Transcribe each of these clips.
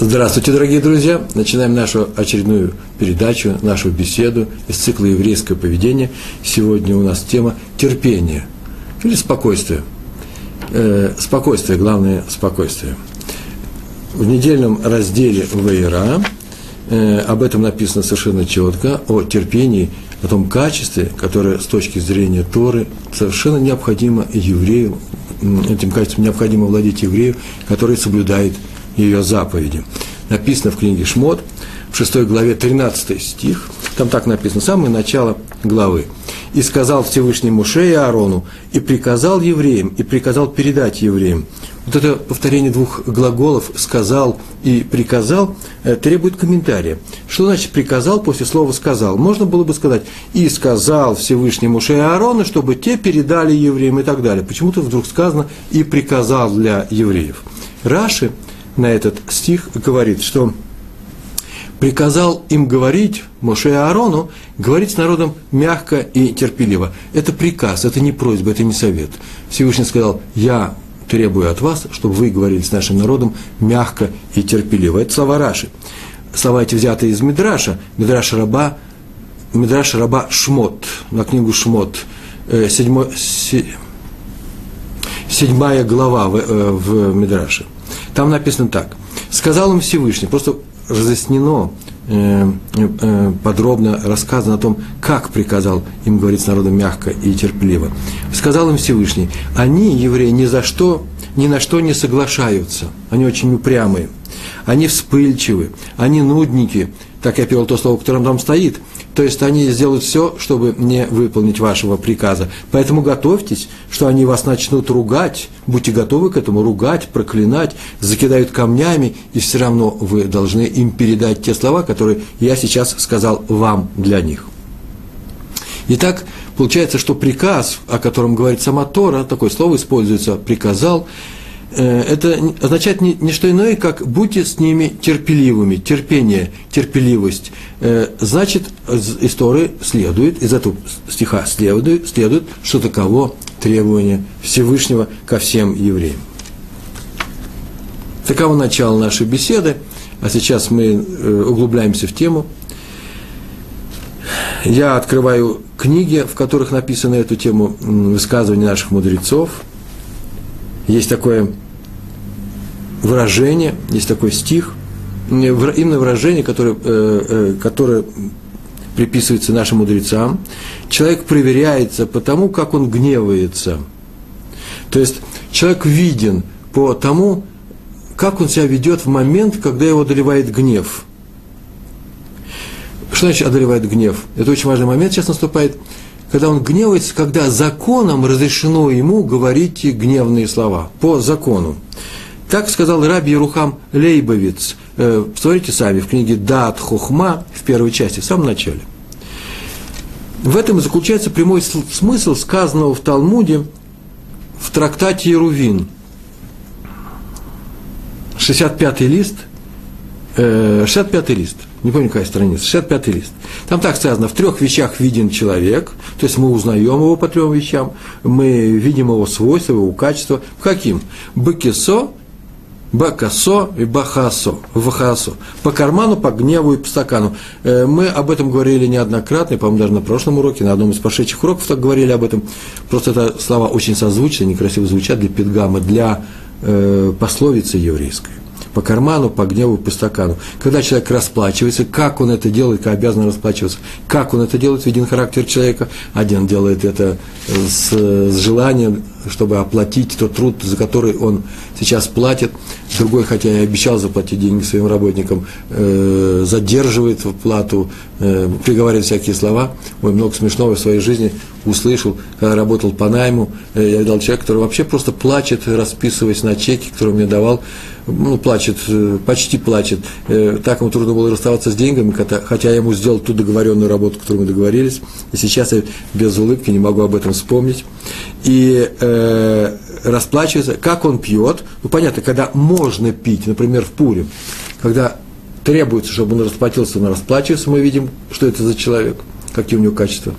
Здравствуйте, дорогие друзья! Начинаем нашу очередную передачу, нашу беседу из цикла «Еврейское поведение». Сегодня у нас тема терпение или спокойствие. Э, спокойствие, главное – спокойствие. В недельном разделе «Ваера» э, об этом написано совершенно четко, о терпении, о том качестве, которое с точки зрения Торы совершенно необходимо еврею, этим качеством необходимо владеть еврею, который соблюдает ее заповеди. Написано в книге Шмот, в 6 главе 13 стих, там так написано, самое начало главы. «И сказал Всевышний Муше и Аарону, и приказал евреям, и приказал передать евреям». Вот это повторение двух глаголов «сказал» и «приказал» э, требует комментария. Что значит «приказал» после слова «сказал»? Можно было бы сказать «и сказал Всевышний Муше и Аарону, чтобы те передали евреям» и так далее. Почему-то вдруг сказано «и приказал для евреев». Раши – на этот стих говорит, что приказал им говорить, Моше и Аарону, говорить с народом мягко и терпеливо. Это приказ, это не просьба, это не совет. Всевышний сказал, я требую от вас, чтобы вы говорили с нашим народом мягко и терпеливо. Это слова Раши. Слова эти взяты из Мидраша, Мидраш Раба, Мидраш Раба Шмот, на книгу Шмот, э, седьмой, седьмая глава в, э, в Мидраше. Там написано так. Сказал им Всевышний, просто разъяснено, э, э, подробно рассказано о том, как приказал им говорить с народом мягко и терпеливо. Сказал им Всевышний, они, евреи, ни за что, ни на что не соглашаются. Они очень упрямые, они вспыльчивы, они нудники. Так я перевел то слово, которое там стоит – то есть они сделают все, чтобы не выполнить вашего приказа. Поэтому готовьтесь, что они вас начнут ругать. Будьте готовы к этому ругать, проклинать, закидают камнями, и все равно вы должны им передать те слова, которые я сейчас сказал вам для них. Итак, получается, что приказ, о котором говорит сама Тора, такое слово используется, приказал, это означает не, не что иное, как будьте с ними терпеливыми, терпение, терпеливость. Э, значит, из истории следует, из этого стиха следует, следует, что таково требование Всевышнего ко всем евреям. Таково начало нашей беседы, а сейчас мы э, углубляемся в тему. Я открываю книги, в которых написано эту тему высказывания наших мудрецов. Есть такое выражение, есть такой стих, именно выражение, которое, э, э, которое приписывается нашим мудрецам. Человек проверяется по тому, как он гневается. То есть человек виден по тому, как он себя ведет в момент, когда его одолевает гнев. Что значит одолевает гнев? Это очень важный момент сейчас наступает, когда он гневается, когда законом разрешено ему говорить гневные слова. По закону. Так сказал Раби Рухам Лейбовиц. Э, посмотрите сами в книге «Дат Хохма» в первой части, в самом начале. В этом заключается прямой смысл сказанного в Талмуде в трактате Ерувин. 65-й лист, 65-й э, лист, не помню, какая страница, 65-й лист. Там так сказано, в трех вещах виден человек, то есть мы узнаем его по трем вещам, мы видим его свойства, его качества. Каким? Бакесо, Бакасо и Бахасо, Вахасо. По карману, по гневу и по стакану. Э, мы об этом говорили неоднократно, по-моему, даже на прошлом уроке, на одном из прошедших уроков так говорили об этом. Просто это слова очень созвучны, некрасиво звучат для педгамы, для э, пословицы еврейской по карману, по гневу, по стакану. Когда человек расплачивается, как он это делает, как обязан расплачиваться, как он это делает, виден характер человека. Один делает это с, с желанием, чтобы оплатить тот труд, за который он сейчас платит. Другой, хотя и обещал заплатить деньги своим работникам, э, задерживает плату, э, приговаривает всякие слова. Ой, много смешного в своей жизни услышал, когда работал по найму. Э, я видал человека, который вообще просто плачет, расписываясь на чеке, который мне давал ну, плачет, э, почти плачет. Э, так ему трудно было расставаться с деньгами, хотя я ему сделал ту договоренную работу, которую мы договорились. И сейчас я без улыбки не могу об этом вспомнить. И э, расплачивается. Как он пьет? Ну, понятно, когда можно пить, например, в Пуре, когда требуется, чтобы он расплатился, он расплачивается, мы видим, что это за человек, какие у него качества.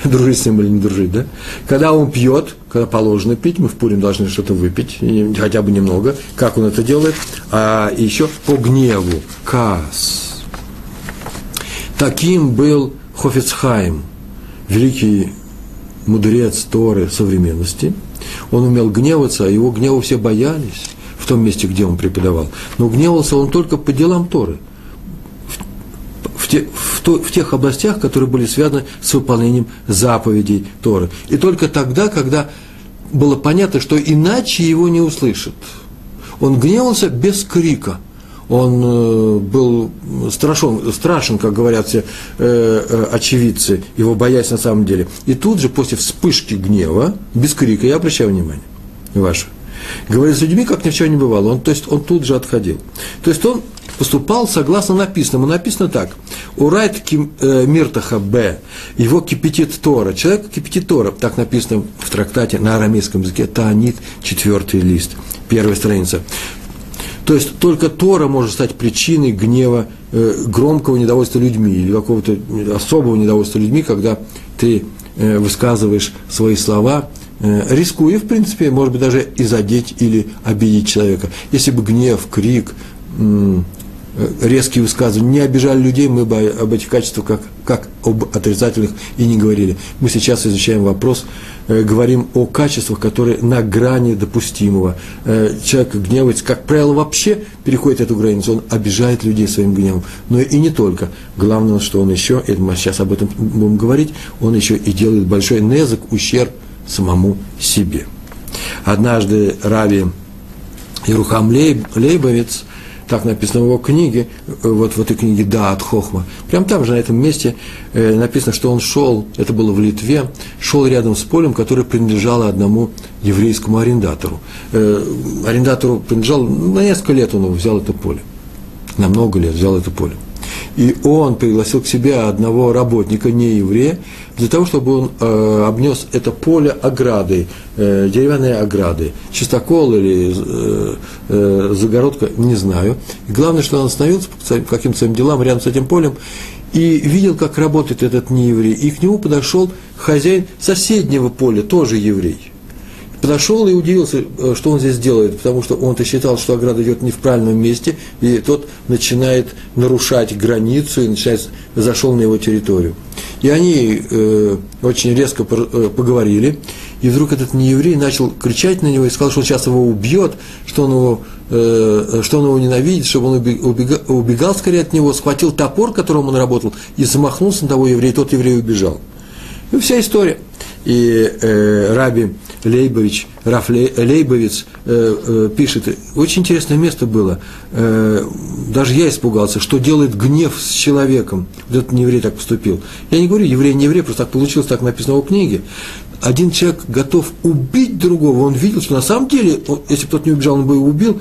дружить с ним или не дружить, да? Когда он пьет, когда положено пить, мы в Пурим должны что-то выпить, хотя бы немного, как он это делает, а еще по гневу, кас. Таким был Хофицхайм, великий мудрец Торы современности. Он умел гневаться, а его гневу все боялись в том месте, где он преподавал. Но гневался он только по делам Торы – те, в, то, в тех областях, которые были связаны с выполнением заповедей Торы. И только тогда, когда было понятно, что иначе его не услышат. Он гневался без крика. Он э, был страшен, страшен, как говорят все э, э, очевидцы, его боясь на самом деле. И тут же, после вспышки гнева, без крика, я обращаю внимание ваше, говорит с людьми, как ни в чем не бывало. Он, то есть он тут же отходил. То есть он поступал согласно написанному. Написано так. Урайт э, миртаха б. Его кипятит Тора. Человек кипятит Тора. Так написано в трактате на арамейском языке. Таанит, четвертый лист, первая страница. То есть только Тора может стать причиной гнева, э, громкого недовольства людьми или какого-то особого недовольства людьми, когда ты э, высказываешь свои слова, рискуя, в принципе, может быть, даже и задеть или обидеть человека. Если бы гнев, крик, резкие высказывания, не обижали людей, мы бы об этих качествах как, как об отрицательных и не говорили. Мы сейчас изучаем вопрос, э, говорим о качествах, которые на грани допустимого. Э, человек гневается, как правило, вообще переходит эту границу, он обижает людей своим гневом. Но и не только. Главное, что он еще, это мы сейчас об этом будем говорить, он еще и делает большой незак, ущерб самому себе. Однажды Рави Ирухам Лейбовец – так написано в его книге, вот в этой книге «Да, от Хохма». Прямо там же, на этом месте, э, написано, что он шел, это было в Литве, шел рядом с полем, которое принадлежало одному еврейскому арендатору. Э, арендатору принадлежал, на несколько лет он взял это поле, на много лет взял это поле. И он пригласил к себе одного работника, не еврея, для того, чтобы он э, обнес это поле оградой, э, деревянной оградой, чистокол или э, э, загородка, не знаю. И главное, что он остановился по каким-то своим делам рядом с этим полем и видел, как работает этот нееврей. И к нему подошел хозяин соседнего поля, тоже еврей подошел и удивился, э, что он здесь делает, потому что он-то считал, что ограда идет не в правильном месте, и тот начинает нарушать границу и начинает, зашел на его территорию. И они э, очень резко э, поговорили, и вдруг этот нееврей начал кричать на него и сказал, что он сейчас его убьет, что он его, э, что он его ненавидит, чтобы он убегал, убегал скорее от него, схватил топор, которым он работал, и замахнулся на того еврея, и тот еврей убежал. И вся история. И э, Раби Лейбович, Раф Лейбовец э, э, пишет, очень интересное место было, э, даже я испугался, что делает гнев с человеком. Вот этот еврей так поступил. Я не говорю, еврей не еврей, просто так получилось, так написано в книге. Один человек готов убить другого, он видел, что на самом деле, если бы тот не убежал, он бы его убил,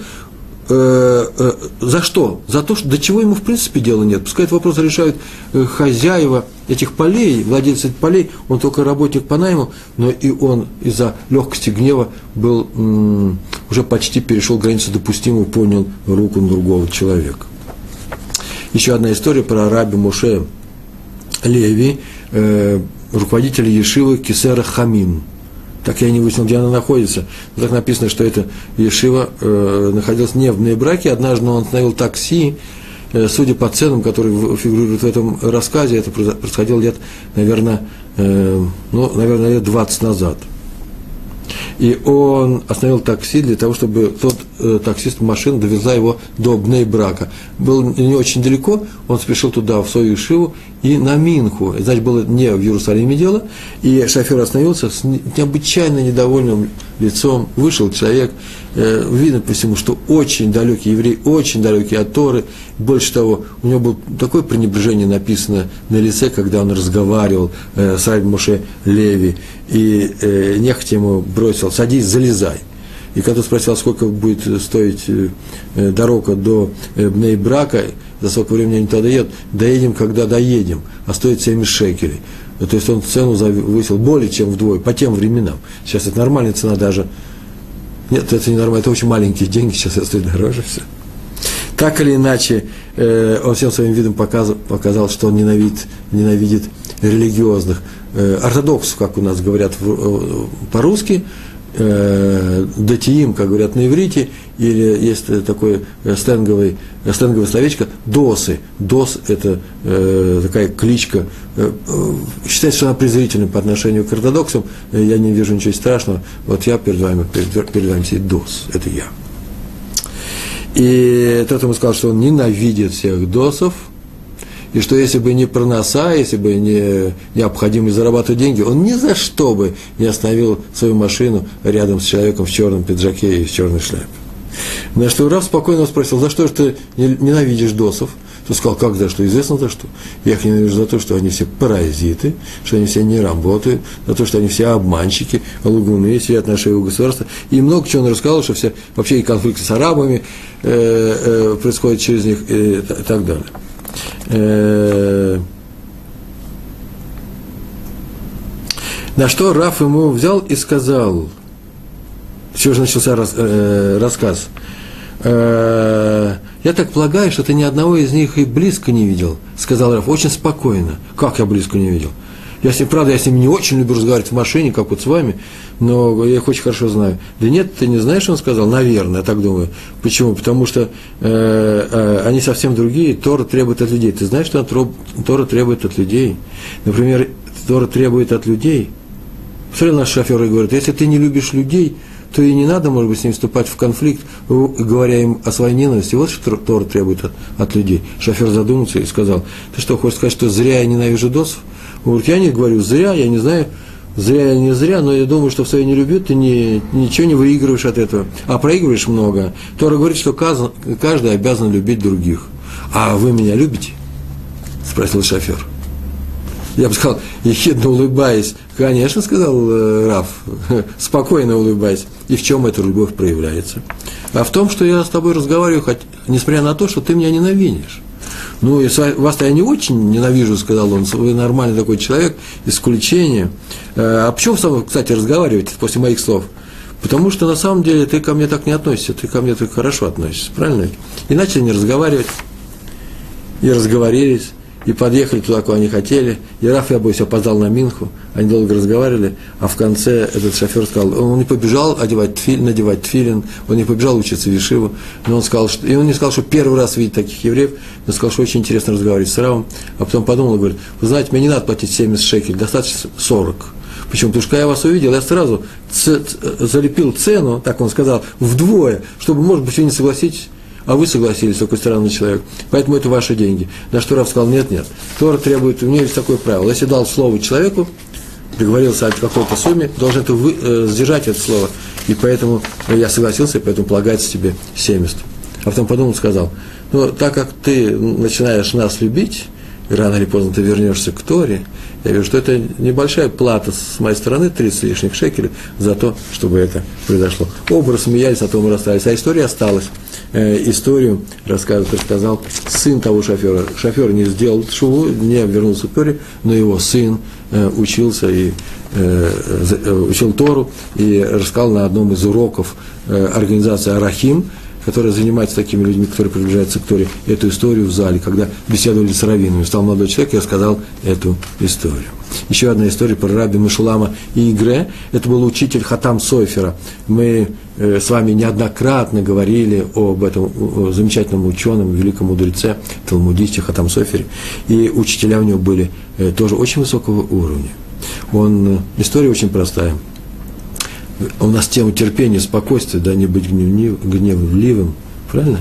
за что? За то, что до чего ему в принципе дела нет. Пускай этот вопрос решают э, хозяева этих полей, владельцы этих полей, он только работник по найму, но и он из-за легкости гнева был, уже почти перешел границу допустимого, понял руку другого человека. Еще одна история про раби Муше Леви, э, руководителя Ешивы Кисера Хамим – так я не выяснил, где она находится. Но так написано, что это Ешива э, находилась не в Нейбраке. Однажды он остановил такси, э, судя по ценам, которые фигурируют в этом рассказе, это происходило лет, наверное, э, ну, наверное, лет 20 назад – и он остановил такси для того, чтобы тот э, таксист машина довезла его до Бней-Брака. Был не очень далеко, он спешил туда, в свою Ишиву, и на Минху. Значит, было не в Иерусалиме дело, и шофер остановился с необычайно недовольным лицом. Вышел человек, э, видно по всему, что очень далекий еврей, очень далекий от Торы. Больше того, у него было такое пренебрежение написано на лице, когда он разговаривал э, с Раби Моше Леви, и э, нехотя ему бросил, садись, залезай. И когда спросил, сколько будет стоить э, дорога до э, Бней-Брака, за сколько времени они туда доедут, доедем, когда доедем, а стоит 70 шекелей. Ну, то есть он цену завысил более чем вдвое, по тем временам. Сейчас это нормальная цена даже. Нет, это не нормально, это очень маленькие деньги, сейчас это стоит дороже все. Так или иначе, э, он всем своим видом показал, что он ненавидит, ненавидит религиозных, э, ортодоксов, как у нас говорят э, по-русски, э, датиим, как говорят на иврите, или есть такое сленговое, сленговое словечко «досы». «Дос» – это э, такая кличка. Э, считается, что она презрительна по отношению к ортодоксам. Я не вижу ничего страшного. Вот я перед вами, перед, перед вами сидит «дос». Это я. И тот ему сказал, что он ненавидит всех досов – и что если бы не проноса, если бы не необходимость зарабатывать деньги, он ни за что бы не остановил свою машину рядом с человеком в черном пиджаке и в черной шляпе. На что Раф спокойно спросил, за что же ты ненавидишь досов? Тот сказал, как за что? Известно за что. Я их ненавижу за то, что они все паразиты, что они все не работают, за то, что они все обманщики, лугуны, сидят на шее у государства. И много чего он рассказал, что все, вообще и конфликты с арабами э, э, происходят через них и так далее. Э, на что Раф ему взял и сказал, с чего же начался рас, э, рассказ, э, я так полагаю, что ты ни одного из них и близко не видел, сказал Раф, очень спокойно. Как я близко не видел? Я с ним, правда, я с ним не очень люблю разговаривать в машине, как вот с вами, но я их очень хорошо знаю. Да нет, ты не знаешь, что он сказал? Наверное, я так думаю. Почему? Потому что э, э, они совсем другие. Тора требует от людей. Ты знаешь, что Тора требует от людей? Например, Тора требует от людей. Посмотрел наш шофер и говорит, если ты не любишь людей, то и не надо, может быть, с ними вступать в конфликт, говоря им о своей ненависти. Вот что Тора требует от, от людей. Шофер задумался и сказал, ты что, хочешь сказать, что зря я ненавижу досов? Он говорит, я не говорю зря, я не знаю, зря или не зря, но я думаю, что в своей нелюбви ты не, ничего не выигрываешь от этого, а проигрываешь много. Тора говорит, что каждый обязан любить других. А вы меня любите? Спросил шофер. Я бы сказал, ехидно улыбаясь, конечно, сказал э, Раф, спокойно улыбаясь. И в чем эта любовь проявляется? А в том, что я с тобой разговариваю, хоть, несмотря на то, что ты меня ненавидишь. Ну, вас-то я не очень ненавижу, сказал он, вы нормальный такой человек, исключение. Э, а почему со мной, кстати, разговариваете после моих слов? Потому что на самом деле ты ко мне так не относишься, ты ко мне так хорошо относишься, правильно? И начали не разговаривать, и разговорились и подъехали туда, куда они хотели. И Раф Ябойс опоздал на Минху, они долго разговаривали, а в конце этот шофер сказал, он не побежал одевать тфилин, надевать тфилин, он не побежал учиться в Вишиву, но он сказал, что, и он не сказал, что первый раз видит таких евреев, но сказал, что очень интересно разговаривать с Равом, а потом подумал и говорит, вы знаете, мне не надо платить 70 шекелей, достаточно 40. Почему? Потому что когда я вас увидел, я сразу залепил цену, так он сказал, вдвое, чтобы, может быть, вы не согласитесь, а вы согласились, такой странный человек, поэтому это ваши деньги. На что Рав сказал, нет, нет, Тора требует, у меня есть такое правило, если дал слово человеку, договорился о какой-то сумме, должен это вы, э, сдержать это слово, и поэтому я согласился, и поэтому полагается тебе 70. А потом подумал, сказал, ну, так как ты начинаешь нас любить, рано или поздно ты вернешься к Торе, я вижу, что это небольшая плата с моей стороны, 30 лишних шекелей, за то, чтобы это произошло. Оба рассмеялись, а то мы расстались. А история осталась. Э, историю рассказывает, рассказал сын того шофера. Шофер не сделал шуву, не вернулся к Торе, но его сын э, учился и э, э учил Тору и рассказал на одном из уроков э, организации Арахим, которая занимается такими людьми, которые приближаются к Торе, эту историю в зале, когда беседовали с раввинами. Стал молодой человек и рассказал эту историю. Еще одна история про раби Мишулама и Игре. Это был учитель Хатам Сойфера. Мы э, с вами неоднократно говорили об этом замечательном ученом, великом мудреце, талмудисте Хатам Сойфере. И учителя у него были э, тоже очень высокого уровня. Он, э, история очень простая – у нас тема терпения, спокойствия, да, не быть гнев, гневливым, правильно?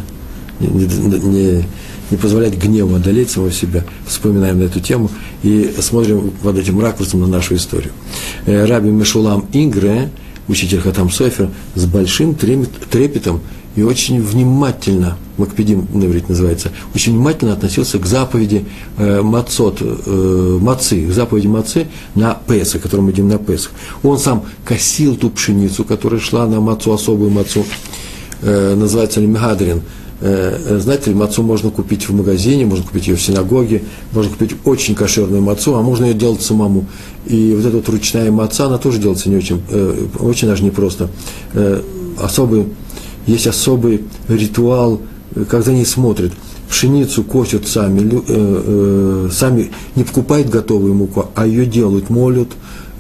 Не, не, не, позволять гневу одолеть самого себя. Вспоминаем на эту тему и смотрим под этим ракурсом на нашу историю. Э, Раби Мишулам Ингре, учитель Хатам Софер, с большим трепетом и очень внимательно, Макпедим на иврите называется, очень внимательно относился к заповеди э, Мацот, э, Мацы, к заповеди Мацы на Песах, которым мы идем на Песах. Он сам косил ту пшеницу, которая шла на Мацу, особую Мацу, э, называется Лемгадрин. Э, э, знаете, мацу можно купить в магазине, можно купить ее в синагоге, можно купить очень кошерную мацу, а можно ее делать самому. И вот эта вот ручная маца, она тоже делается не очень, э, очень даже непросто. Э, особый есть особый ритуал когда они смотрят, пшеницу косят сами, э, э, сами не покупают готовую муку, а ее делают, молят,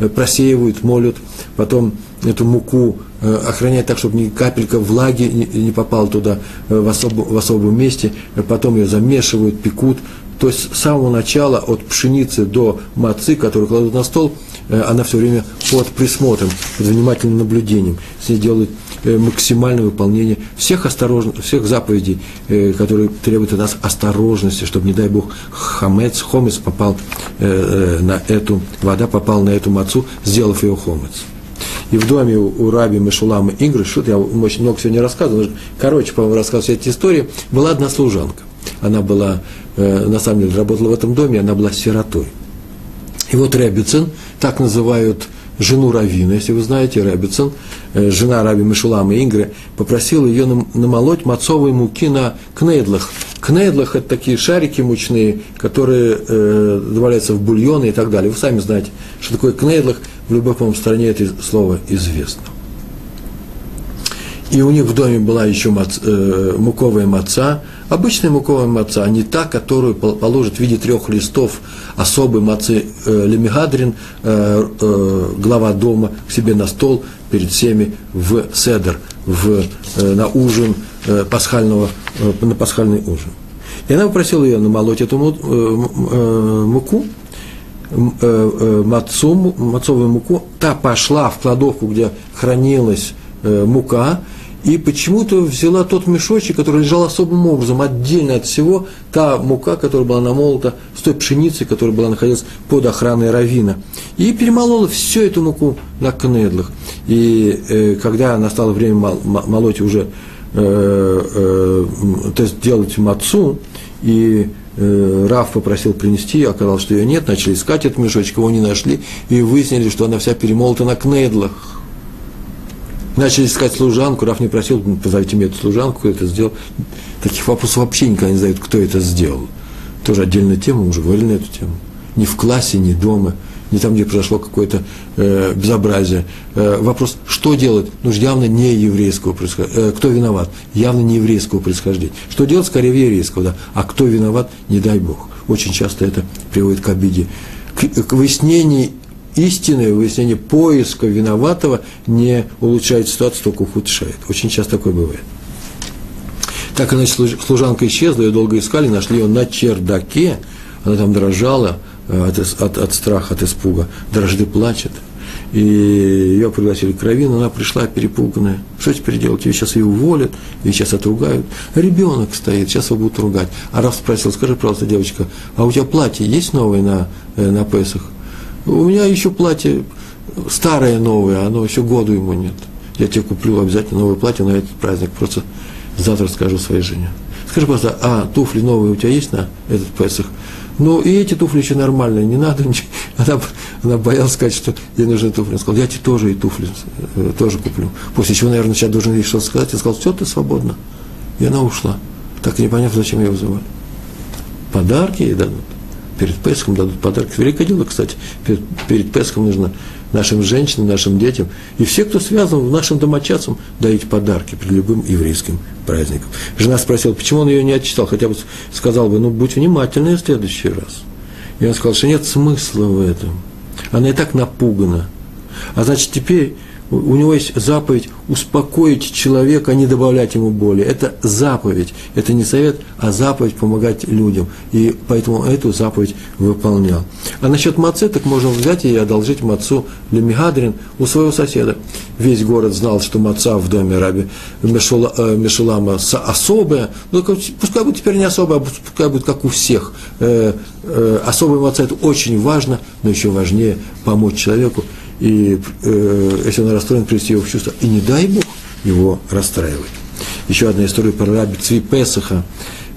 э, просеивают, молят, потом эту муку э, охраняют так, чтобы ни капелька влаги не, попала туда э, в, особо, в особом месте, потом ее замешивают, пекут. То есть с самого начала, от пшеницы до мацы, которую кладут на стол, э, она все время под присмотром, под внимательным наблюдением. С ней делают Э, максимальное выполнение всех, осторожно, всех заповедей, э, которые требуют от нас осторожности, чтобы, не дай Бог, хамец, хомец попал э, на эту, вода попала на эту мацу, сделав ее хомец. И в доме у, у раби Мешулама Игры, что я очень много сегодня рассказывал, короче, по-моему, рассказывал все эти истории, была одна служанка. Она была, на самом деле, работала в этом доме, она была сиротой. И вот Ребицин, так называют жену Равина, если вы знаете, Рэббитсон, э, жена Раби Мишулама Ингры, попросила ее намолоть мацовой муки на кнедлах. Кнедлах – это такие шарики мучные, которые э, добавляются в бульоны и так далее. Вы сами знаете, что такое кнедлах, в любой, по стране это слово известно. И у них в доме была еще мац, э, муковая маца, обычная муковая маца, а не та, которую положат в виде трех листов особой мацы э, лемигадрин, э, э, глава дома, к себе на стол перед всеми в седер, в, э, на ужин э, пасхального, э, на пасхальный ужин. И она попросила ее намолоть эту э, э, муку, э, э, мацу, мацовую муку, та пошла в кладовку, где хранилась э, мука, и почему-то взяла тот мешочек, который лежал особым образом, отдельно от всего, та мука, которая была намолота с той пшеницей, которая была находилась под охраной равина, и перемолола всю эту муку на кнедлах. И э, когда настало время мол, молоть уже, э, э, то есть делать мацу, и э, Раф попросил принести, оказалось, что ее нет, начали искать этот мешочек, его не нашли, и выяснили, что она вся перемолота на кнедлах. Начали искать служанку, Раф не просил, позовите мне эту служанку, кто это сделал. Таких вопросов вообще никогда не задают, кто это сделал. Тоже отдельная тема, мы уже говорили на эту тему. Ни в классе, ни дома, ни там, где произошло какое-то э, безобразие. Э, вопрос, что делать? Ну, явно не еврейского происхождения. Э, кто виноват? Явно не еврейского происхождения. Что делать, скорее, еврейского, да. А кто виноват, не дай Бог. Очень часто это приводит к обиде. К, к выяснению истинное выяснение поиска виноватого не улучшает ситуацию, только ухудшает. Очень часто такое бывает. Так, иначе служанка исчезла, ее долго искали, нашли ее на чердаке, она там дрожала э, от, от, от страха, от испуга, дрожды плачет. И ее пригласили к Равину, она пришла перепуганная. Что теперь делать? Ее сейчас ее уволят, ее сейчас отругают. Ребенок стоит, сейчас его будут ругать. А Раф спросил, скажи, пожалуйста, девочка, а у тебя платье есть новое на, э, на Песах? У меня еще платье старое, новое, оно еще году ему нет. Я тебе куплю обязательно новое платье на этот праздник, просто завтра скажу своей жене. Скажи, просто, а туфли новые у тебя есть на этот Песах? Ну, и эти туфли еще нормальные, не надо ничего. Она, она боялась сказать, что ей нужны туфли. Он сказал, я тебе тоже и туфли э, тоже куплю. После чего, наверное, сейчас должен ей что-то сказать. Я сказал, все, ты свободна. И она ушла. Так и не поняв, зачем ее вызывали. Подарки ей дадут перед Песхом дадут подарки. Великое дело, кстати, перед, перед Песхом нужно нашим женщинам, нашим детям и все, кто связан, нашим домочадцам, дарить подарки при любым еврейским праздникам. Жена спросила, почему он ее не отчитал, хотя бы сказал бы, ну, будь внимательнее в следующий раз. И он сказал, что нет смысла в этом. Она и так напугана. А значит, теперь у него есть заповедь успокоить человека, а не добавлять ему боли. Это заповедь, это не совет, а заповедь помогать людям. И поэтому эту заповедь выполнял. А насчет мацы, так можно взять и одолжить мацу Лемигадрин у своего соседа. Весь город знал, что маца в доме раби Мешула, э, Мешулама особая, но пускай будет теперь не особая, а пускай будет как у всех. Э, э, особая маца – это очень важно, но еще важнее помочь человеку и э, если он расстроен, привести его в чувство. И не дай Бог его расстраивать. Еще одна история про раби Цви Песаха.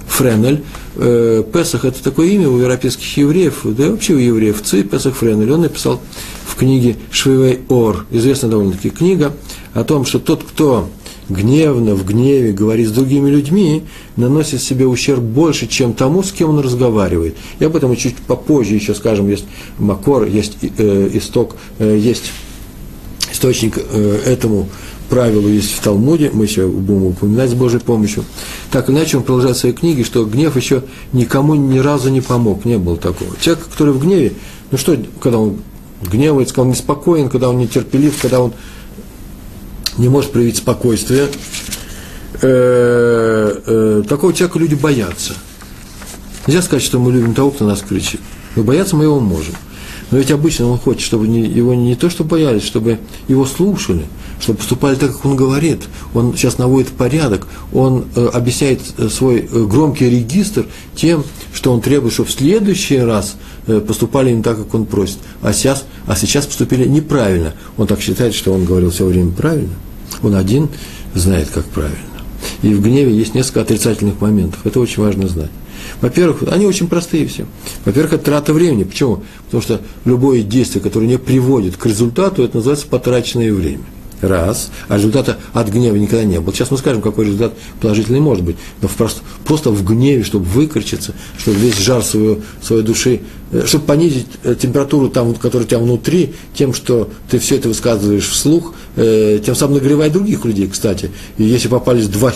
Френель. Э, Песах – это такое имя у европейских евреев, да и вообще у евреев. Цви Песах Френель. Он написал в книге Швивей Ор, известная довольно-таки книга, о том, что тот, кто гневно, в гневе говорит с другими людьми, наносит себе ущерб больше, чем тому, с кем он разговаривает. И об этом чуть попозже еще скажем, есть макор, есть э, исток, э, есть источник э, этому правилу есть в Талмуде, мы еще будем упоминать с Божьей помощью. Так иначе он продолжает в своей книге, что гнев еще никому ни разу не помог, не было такого. Человек, который в гневе, ну что, когда он гневается, когда он неспокоен, когда он нетерпелив, когда он не может проявить спокойствие, э, э, такого человека люди боятся. Нельзя сказать, что мы любим того, кто нас кричит. Но бояться мы его можем. Но ведь обычно он хочет, чтобы его не то, что боялись, чтобы его слушали, чтобы поступали так, как он говорит. Он сейчас наводит порядок, он э, объясняет э, свой э, громкий регистр тем, что он требует, чтобы в следующий раз поступали не так, как он просит. А сейчас, а сейчас поступили неправильно. Он так считает, что он говорил все время правильно. Он один знает, как правильно. И в гневе есть несколько отрицательных моментов. Это очень важно знать. Во-первых, они очень простые все. Во-первых, это трата времени. Почему? Потому что любое действие, которое не приводит к результату, это называется потраченное время. Раз. А результата от гнева никогда не было. Сейчас мы скажем, какой результат положительный может быть. Но просто, просто в гневе, чтобы выкричиться, чтобы весь жар своего, своей души чтобы понизить э, температуру, там, которая у тебя внутри, тем, что ты все это высказываешь вслух, э, тем самым нагревая других людей, кстати. И если попались два,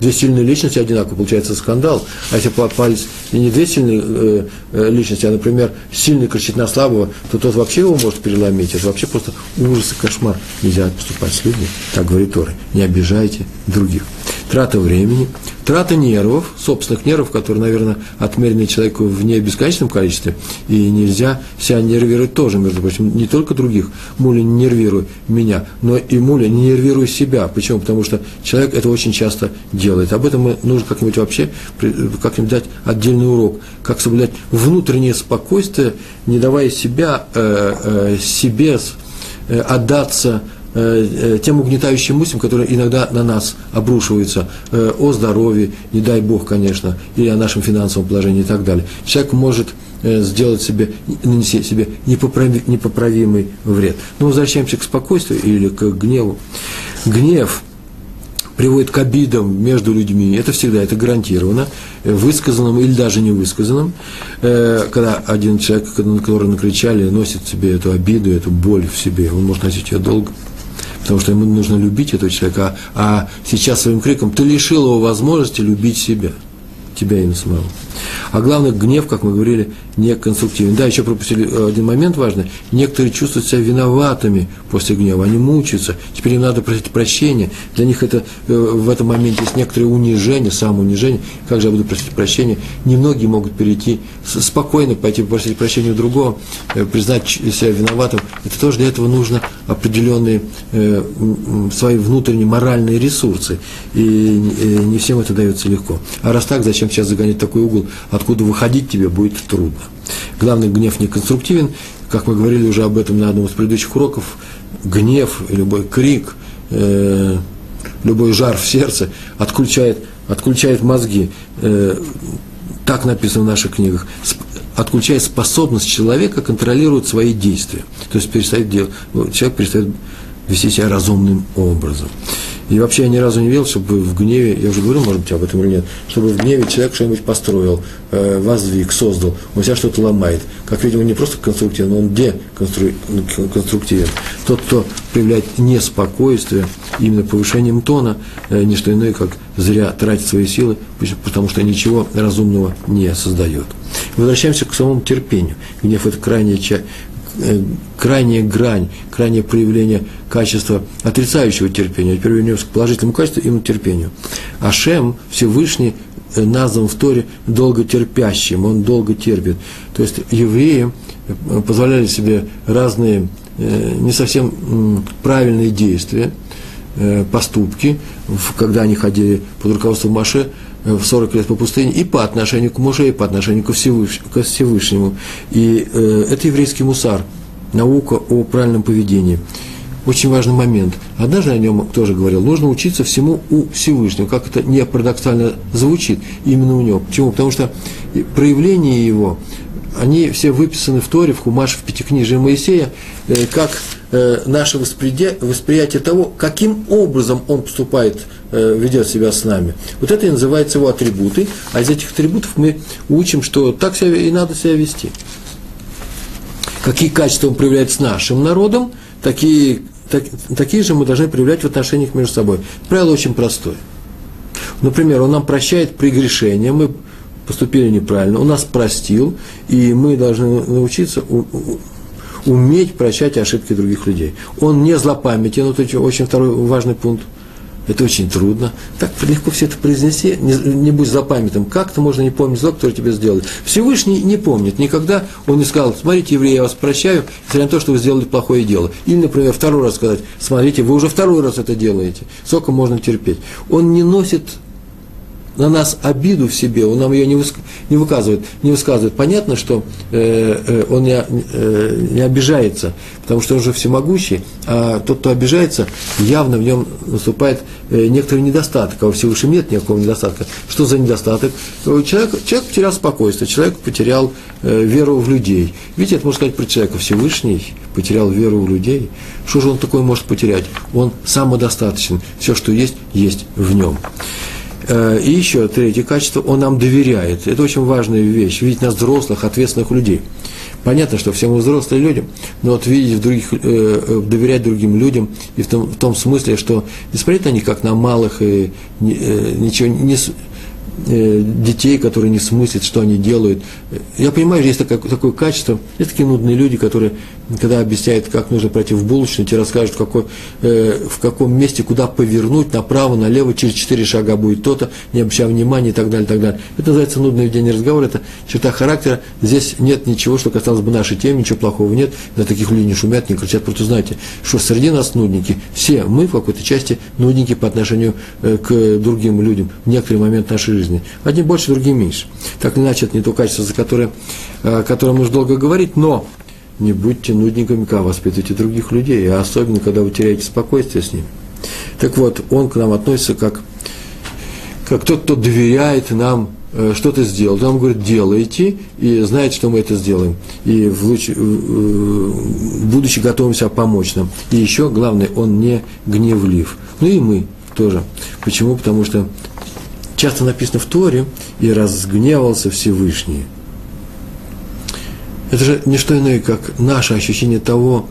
две сильные личности одинаково, получается скандал. А если попались не две сильные личности, а, например, сильный кричит на слабого, то тот вообще его может переломить. Это вообще просто ужас и кошмар. Нельзя поступать с людьми. Так говорит Торы. Не обижайте других трата времени, трата нервов, собственных нервов, которые, наверное, отмерены человеку в не бесконечном количестве, и нельзя себя нервировать тоже, между прочим, не только других. Муля, не нервируй меня, но и муля, не нервируй себя. Почему? Потому что человек это очень часто делает. Об этом мы нужно как-нибудь вообще, как-нибудь дать отдельный урок, как соблюдать внутреннее спокойствие, не давая себя, э, э, себе э, отдаться тем угнетающим мыслям, которые иногда на нас обрушиваются э, о здоровье, не дай бог, конечно, или о нашем финансовом положении и так далее. Человек может сделать себе, нанести себе непоправимый вред. Но возвращаемся к спокойствию или к гневу. Гнев приводит к обидам между людьми, это всегда, это гарантированно, высказанным или даже не высказанным, когда один человек, на которого накричали, носит себе эту обиду, эту боль в себе, он может носить ее долго – потому что ему нужно любить этого человека, а, а сейчас своим криком ты лишил его возможности любить себя, тебя и самого. А главное, гнев, как мы говорили, не конструктивен. Да, еще пропустили э, один момент важный. Некоторые чувствуют себя виноватыми после гнева, они мучаются, теперь им надо просить прощения. Для них это, э, в этом моменте есть некоторое унижение, самоунижение. Как же я буду просить прощения? Немногие могут перейти, спокойно пойти попросить прощения у другого, э, признать себя виноватым. Это тоже для этого нужно определенные свои внутренние моральные ресурсы. И не всем это дается легко. А раз так, зачем сейчас загонять такой угол, откуда выходить тебе будет трудно. Главный гнев не конструктивен, как мы говорили уже об этом на одном из предыдущих уроков, гнев, любой крик, э, любой жар в сердце отключает, отключает мозги. Э, так написано в наших книгах. Отключает способность человека контролировать свои действия. То есть перестает делать, человек перестает вести себя разумным образом. И вообще я ни разу не видел, чтобы в гневе, я уже говорил, может быть, об этом или нет, чтобы в гневе человек что-нибудь построил, э, воздвиг, создал, он себя что-то ломает. Как видимо, не просто конструктивен, он деконструктивен. Тот, кто проявляет неспокойствие, именно повышением тона, э, не что иное, как зря тратит свои силы, потому что ничего разумного не создает. Возвращаемся к самому терпению. Гнев – это крайняя, Э, крайняя грань, крайнее проявление качества отрицающего терпения. Теперь вернемся к положительному качеству, именно терпению. Ашем, Всевышний, э, назван в Торе долготерпящим, он долго терпит. То есть евреи э, позволяли себе разные не совсем правильные действия, поступки, когда они ходили под руководством Маше, в 40 лет по пустыне и по отношению к муже, и по отношению к Всевышнему. И э, это еврейский мусар, наука о правильном поведении. Очень важный момент. Однажды о нем тоже говорил, нужно учиться всему у Всевышнего, как это не парадоксально звучит, именно у него. Почему? Потому что проявление его, они все выписаны в Торе, в Хумаше, в Пятикнижии Моисея, э, как э, наше восприятие того, каким образом он поступает, э, ведет себя с нами. Вот это и называется его атрибуты, а из этих атрибутов мы учим, что так себя и надо себя вести. Какие качества он проявляет с нашим народом, такие так, такие же мы должны проявлять в отношениях между собой. Правило очень простое. Например, он нам прощает прегрешение, мы поступили неправильно, он нас простил, и мы должны научиться уметь прощать ошибки других людей. Он не злопамятен, это очень второй важный пункт. Это очень трудно. Так легко все это произнести, не, не будь злопамятным. Как-то можно не помнить зло, которое тебе сделали. Всевышний не помнит. Никогда он не сказал, смотрите, евреи, я вас прощаю, несмотря на то, что вы сделали плохое дело. Или, например, второй раз сказать, смотрите, вы уже второй раз это делаете. Сколько можно терпеть. Он не носит на нас обиду в себе, он нам ее не, не выказывает, не высказывает. Понятно, что э, э, он не, э, не обижается, потому что он же всемогущий, а тот, кто обижается, явно в нем наступает э, некоторый недостаток, а у Всевышнего нет никакого недостатка. Что за недостаток? Человек, человек потерял спокойствие, человек потерял э, веру в людей. Видите, это можно сказать про человека. Всевышний потерял веру в людей. Что же он такое может потерять? Он самодостаточен. Все, что есть, есть в нем. Э, и еще третье качество, он нам доверяет. Это очень важная вещь, видеть нас взрослых, ответственных людей. Понятно, что все мы взрослые люди, но вот видеть в других, э, э, доверять другим людям и в том, в том смысле, что не смотреть на них как на малых и э, ничего не, Э, детей, которые не смыслят, что они делают. Я понимаю, есть такое, такое качество, есть такие нудные люди, которые, когда объясняют, как нужно пройти в булочную, тебе расскажут, в, какой, э, в каком месте, куда повернуть, направо, налево, через четыре шага будет то-то, не обращая внимания и так далее, и так далее. Это называется нудное ведение разговора, это черта характера. Здесь нет ничего, что касалось бы нашей темы, ничего плохого нет. На таких людей не шумят, не кричат, просто знаете, что среди нас нудники. Все мы в какой-то части нудники по отношению э, к другим людям в некоторый момент нашей жизни. Одни больше, другие меньше. Так иначе, это не то качество, за которое, о котором нужно долго говорить, но не будьте нудниками, когда воспитывайте других людей, а особенно, когда вы теряете спокойствие с ними. Так вот, он к нам относится как, как тот, кто доверяет нам э, что-то сделать. Он говорит, делайте, и знает, что мы это сделаем. И в луч, будучи готовым себя помочь нам. И еще, главное, он не гневлив. Ну и мы тоже. Почему? Потому что часто написано в Торе, и разгневался Всевышний. Это же не что иное, как наше ощущение того,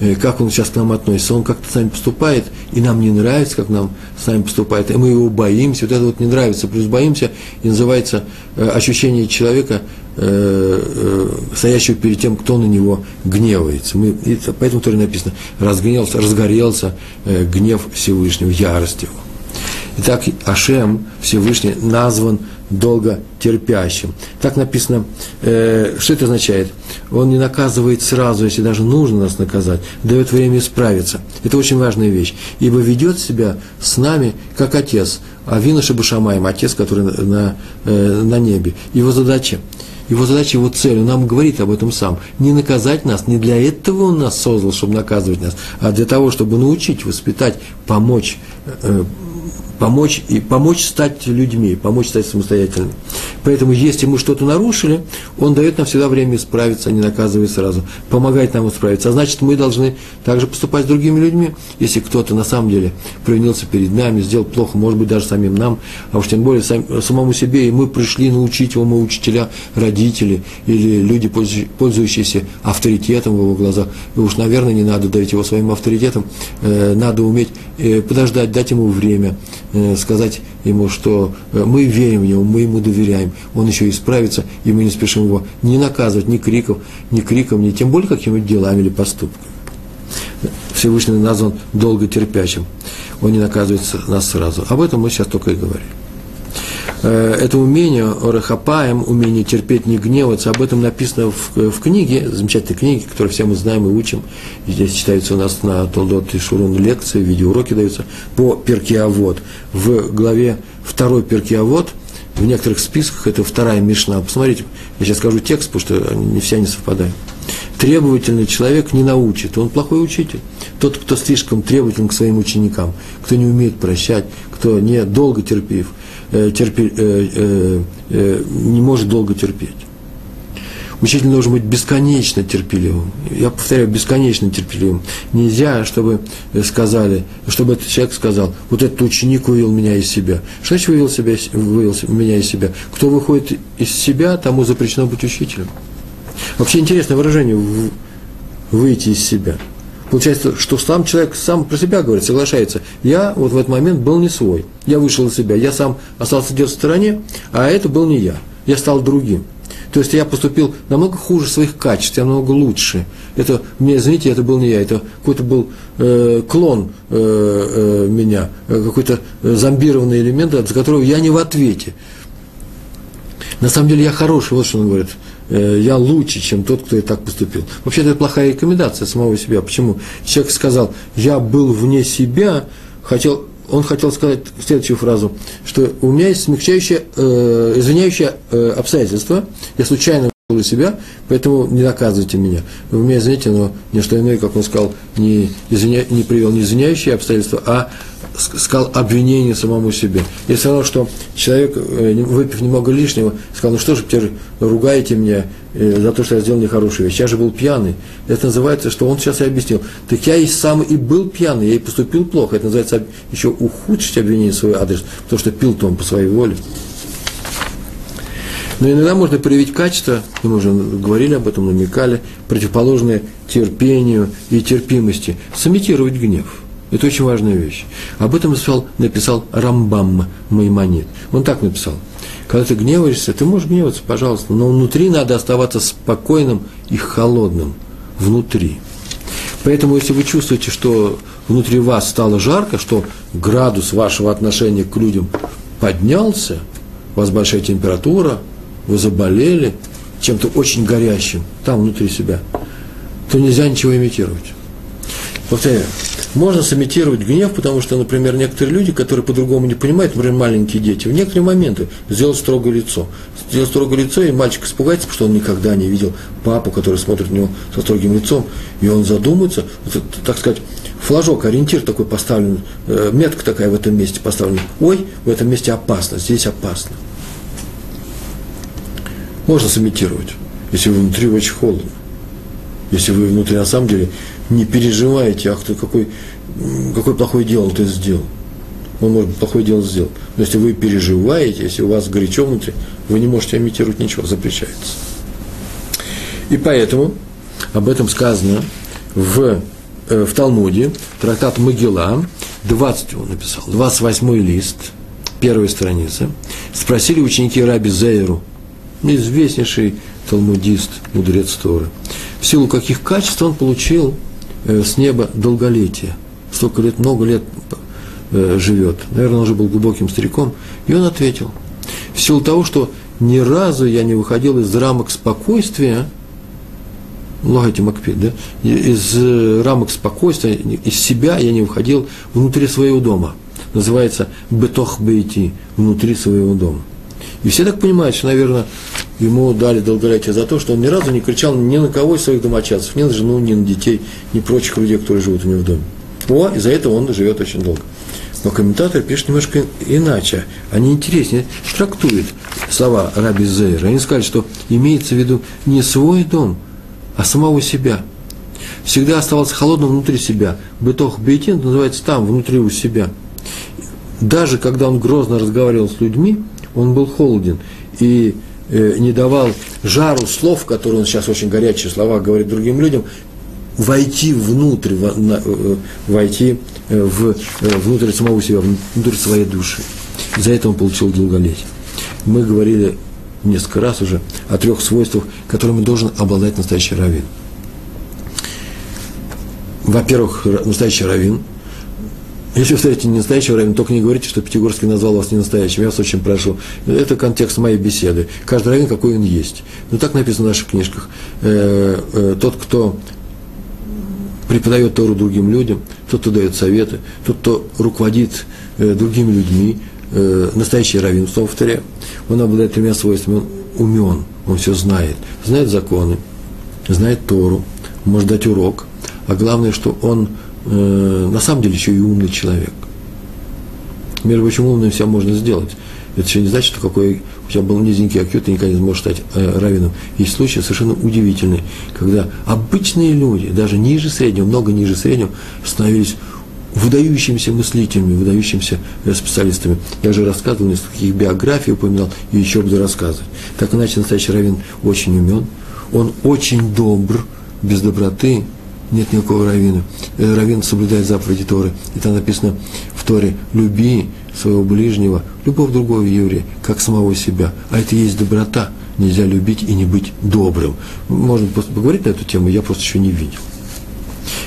э, как он сейчас к нам относится. Он как-то с нами поступает, и нам не нравится, как нам с нами поступает, и мы его боимся. Вот это вот не нравится, плюс боимся, и называется э, ощущение человека, э, стоящего перед тем, кто на него гневается. Мы, это, поэтому тоже написано, разгневался, разгорелся гнев Всевышнего, ярость его. Итак, Ашем, Всевышний, назван долготерпящим. Так написано, э, что это означает? Он не наказывает сразу, если даже нужно нас наказать, дает время исправиться. Это очень важная вещь. Ибо ведет себя с нами, как отец, а Вина Шабушамаем, отец, который на, на, э, на небе. Его задача его задача, его цель, он нам говорит об этом сам. Не наказать нас, не для этого он нас создал, чтобы наказывать нас, а для того, чтобы научить, воспитать, помочь, э, помочь, и помочь стать людьми, помочь стать самостоятельными. Поэтому, если мы что-то нарушили, Он дает нам всегда время исправиться, а не наказывает сразу, помогает нам исправиться. А значит, мы должны также поступать с другими людьми. Если кто-то на самом деле провинился перед нами, сделал плохо, может быть, даже самим нам, а уж тем более сам, самому себе, и мы пришли научить его, мы учителя, родители или люди, пользующиеся авторитетом в его глазах, и уж, наверное, не надо давить его своим авторитетом, э, надо уметь э, подождать, дать ему время, сказать ему, что э, мы верим в него, мы ему доверяем, он еще исправится, и мы не спешим его не наказывать ни криков, ни криком, ни тем более какими-нибудь делами или поступками. Всевышний назван долготерпящим. Он не наказывает нас сразу. Об этом мы сейчас только и говорим. Э, это умение, орахапаем, умение терпеть, не гневаться, об этом написано в, в книге, замечательной книге, которую все мы знаем и учим. Здесь читается у нас на Толдот и Шурун лекции, видеоуроки даются по Перкиавод. В главе второй Перкиавод, в некоторых списках, это вторая Мишна. Посмотрите, я сейчас скажу текст, потому что не все не совпадают. Требовательный человек не научит, он плохой учитель. Тот, кто слишком требователен к своим ученикам, кто не умеет прощать, кто не долго терпив, Э, терпи, э, э, э, не может долго терпеть. Учитель должен быть бесконечно терпеливым. Я повторяю, бесконечно терпеливым. Нельзя, чтобы сказали, чтобы этот человек сказал, вот этот ученик вывел меня из себя. Что значит вывел, себя, вывел меня из себя? Кто выходит из себя, тому запрещено быть учителем. Вообще интересное выражение – выйти из себя. Получается, что сам человек сам про себя говорит, соглашается. Я вот в этот момент был не свой. Я вышел из себя. Я сам остался где-то в стороне, а это был не я. Я стал другим. То есть я поступил намного хуже своих качеств, я намного лучше. Это, мне, извините, это был не я, это какой-то был э, клон э, э, меня, э, какой-то зомбированный элемент, за которого я не в ответе. На самом деле я хороший, вот что он говорит. Э, я лучше, чем тот, кто и так поступил. Вообще это плохая рекомендация самого себя. Почему? Человек сказал, я был вне себя, хотел, он хотел сказать следующую фразу, что у меня есть смягчающее, э, извиняющее э, обстоятельство, я случайно был себя, поэтому не наказывайте меня. Вы меня извините, но не что иное, как он сказал, не, извиня, не привел не извиняющие обстоятельства, а сказал обвинение самому себе. И все равно, что человек, э, выпив немного лишнего, сказал, ну что же теперь ругаете меня э, за то, что я сделал нехорошую вещь. Я же был пьяный. Это называется, что он сейчас и объяснил. Так я и сам и был пьяный, я и поступил плохо. Это называется еще ухудшить обвинение в свой адрес, потому что пил-то он по своей воле. Но иногда можно проявить качество, мы уже говорили об этом, намекали, противоположное терпению и терпимости, сымитировать гнев – это очень важная вещь. Об этом написал, написал Рамбам Маймонит. Он так написал. Когда ты гневаешься, ты можешь гневаться, пожалуйста, но внутри надо оставаться спокойным и холодным. Внутри. Поэтому, если вы чувствуете, что внутри вас стало жарко, что градус вашего отношения к людям поднялся, у вас большая температура, вы заболели чем-то очень горящим там внутри себя, то нельзя ничего имитировать. Повторяю, можно сымитировать гнев, потому что, например, некоторые люди, которые по-другому не понимают, например, маленькие дети, в некоторые моменты сделать строгое лицо. Сделать строгое лицо, и мальчик испугается, потому что он никогда не видел папу, который смотрит на него со строгим лицом, и он задумается, это, так сказать, флажок, ориентир такой поставлен, э, метка такая в этом месте поставлена. Ой, в этом месте опасно, здесь опасно. Можно сымитировать, если вы внутри очень холодно. Если вы внутри на самом деле не переживаете, ах ты какой, какой плохое дело ты сделал. Он, может, плохое дело сделал. Но если вы переживаете, если у вас горячо внутри, вы не можете имитировать ничего, запрещается. И поэтому об этом сказано в, э, в Талмуде, трактат Могила, 20 он написал, 28 лист, первая страница. Спросили ученики Раби Зейру, известнейший талмудист, мудрец Торы, в силу каких качеств он получил с неба долголетие. Столько лет, много лет э, живет. Наверное, он уже был глубоким стариком. И он ответил, в силу того, что ни разу я не выходил из рамок спокойствия, Лагайте Макпид, да? Из э, рамок спокойствия, из себя я не выходил внутри своего дома. Называется бетох бейти, внутри своего дома. И все так понимают, что, наверное, ему дали долголетие за то, что он ни разу не кричал ни на кого из своих домочадцев, ни на жену, ни на детей, ни прочих людей, которые живут у него в доме. О, из-за этого он живет очень долго. Но комментаторы пишут немножко иначе. Они интереснее трактуют слова Раби Зейра. Они сказали, что имеется в виду не свой дом, а самого себя. Всегда оставался холодным внутри себя. Бытох бейтин называется там, внутри у себя. Даже когда он грозно разговаривал с людьми, он был холоден. И не давал жару слов, которые он сейчас очень горячие слова говорит другим людям, войти внутрь, э, войти э, в, внутрь самого себя, внутрь своей души. За это он получил долголетие. Мы говорили несколько раз уже о трех свойствах, которыми должен обладать настоящий раввин. Во-первых, настоящий раввин – если вы не настоящего раввина, только не говорите, что Пятигорский назвал вас не настоящим. Я вас очень прошу. Это контекст моей беседы. Каждый раввин, какой он есть. Ну, так написано в наших книжках. Э, э, тот, кто преподает Тору другим людям, тот, кто дает советы, тот, кто руководит э, другими людьми, настоящий раввин, снова повторяю, он обладает тремя свойствами. Он умен, он все знает. Знает законы, знает Тору, может дать урок, а главное, что он э, на самом деле еще и умный человек. Между прочим, умным все можно сделать. Это еще не значит, что какой у тебя был низенький IQ, ты никогда не сможешь стать э, раввином. Есть случаи совершенно удивительные, когда обычные люди, даже ниже среднего, много ниже среднего, становились выдающимися мыслителями, выдающимися э, специалистами. Я же рассказывал, несколько их биографий упоминал, и еще буду рассказывать. Так иначе настоящий раввин очень умен, он очень добр, без доброты нет никакого равина. Равин соблюдает заповеди Торы. И там написано в Торе, люби своего ближнего, любого другого еврея, как самого себя. А это и есть доброта. Нельзя любить и не быть добрым. Можно просто поговорить на эту тему, я просто еще не видел.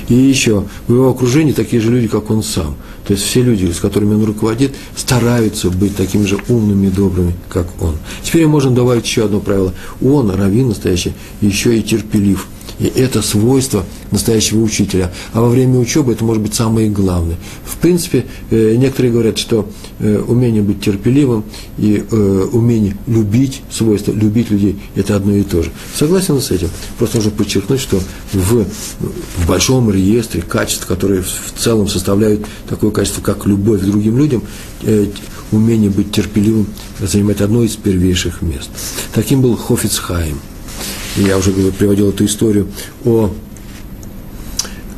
И еще, в его окружении такие же люди, как он сам. То есть все люди, с которыми он руководит, стараются быть такими же умными и добрыми, как он. Теперь можно добавить еще одно правило. Он, раввин настоящий, еще и терпелив. И это свойство настоящего учителя. А во время учебы это может быть самое главное. В принципе, э, некоторые говорят, что э, умение быть терпеливым и э, умение любить, свойство любить людей, это одно и то же. Согласен с этим. Просто нужно подчеркнуть, что в, в большом реестре качеств, которые в целом составляют такое качество, как любовь к другим людям, умение быть терпеливым занимает одно из первейших мест. Таким был Хофицхайм – я уже приводил эту историю о,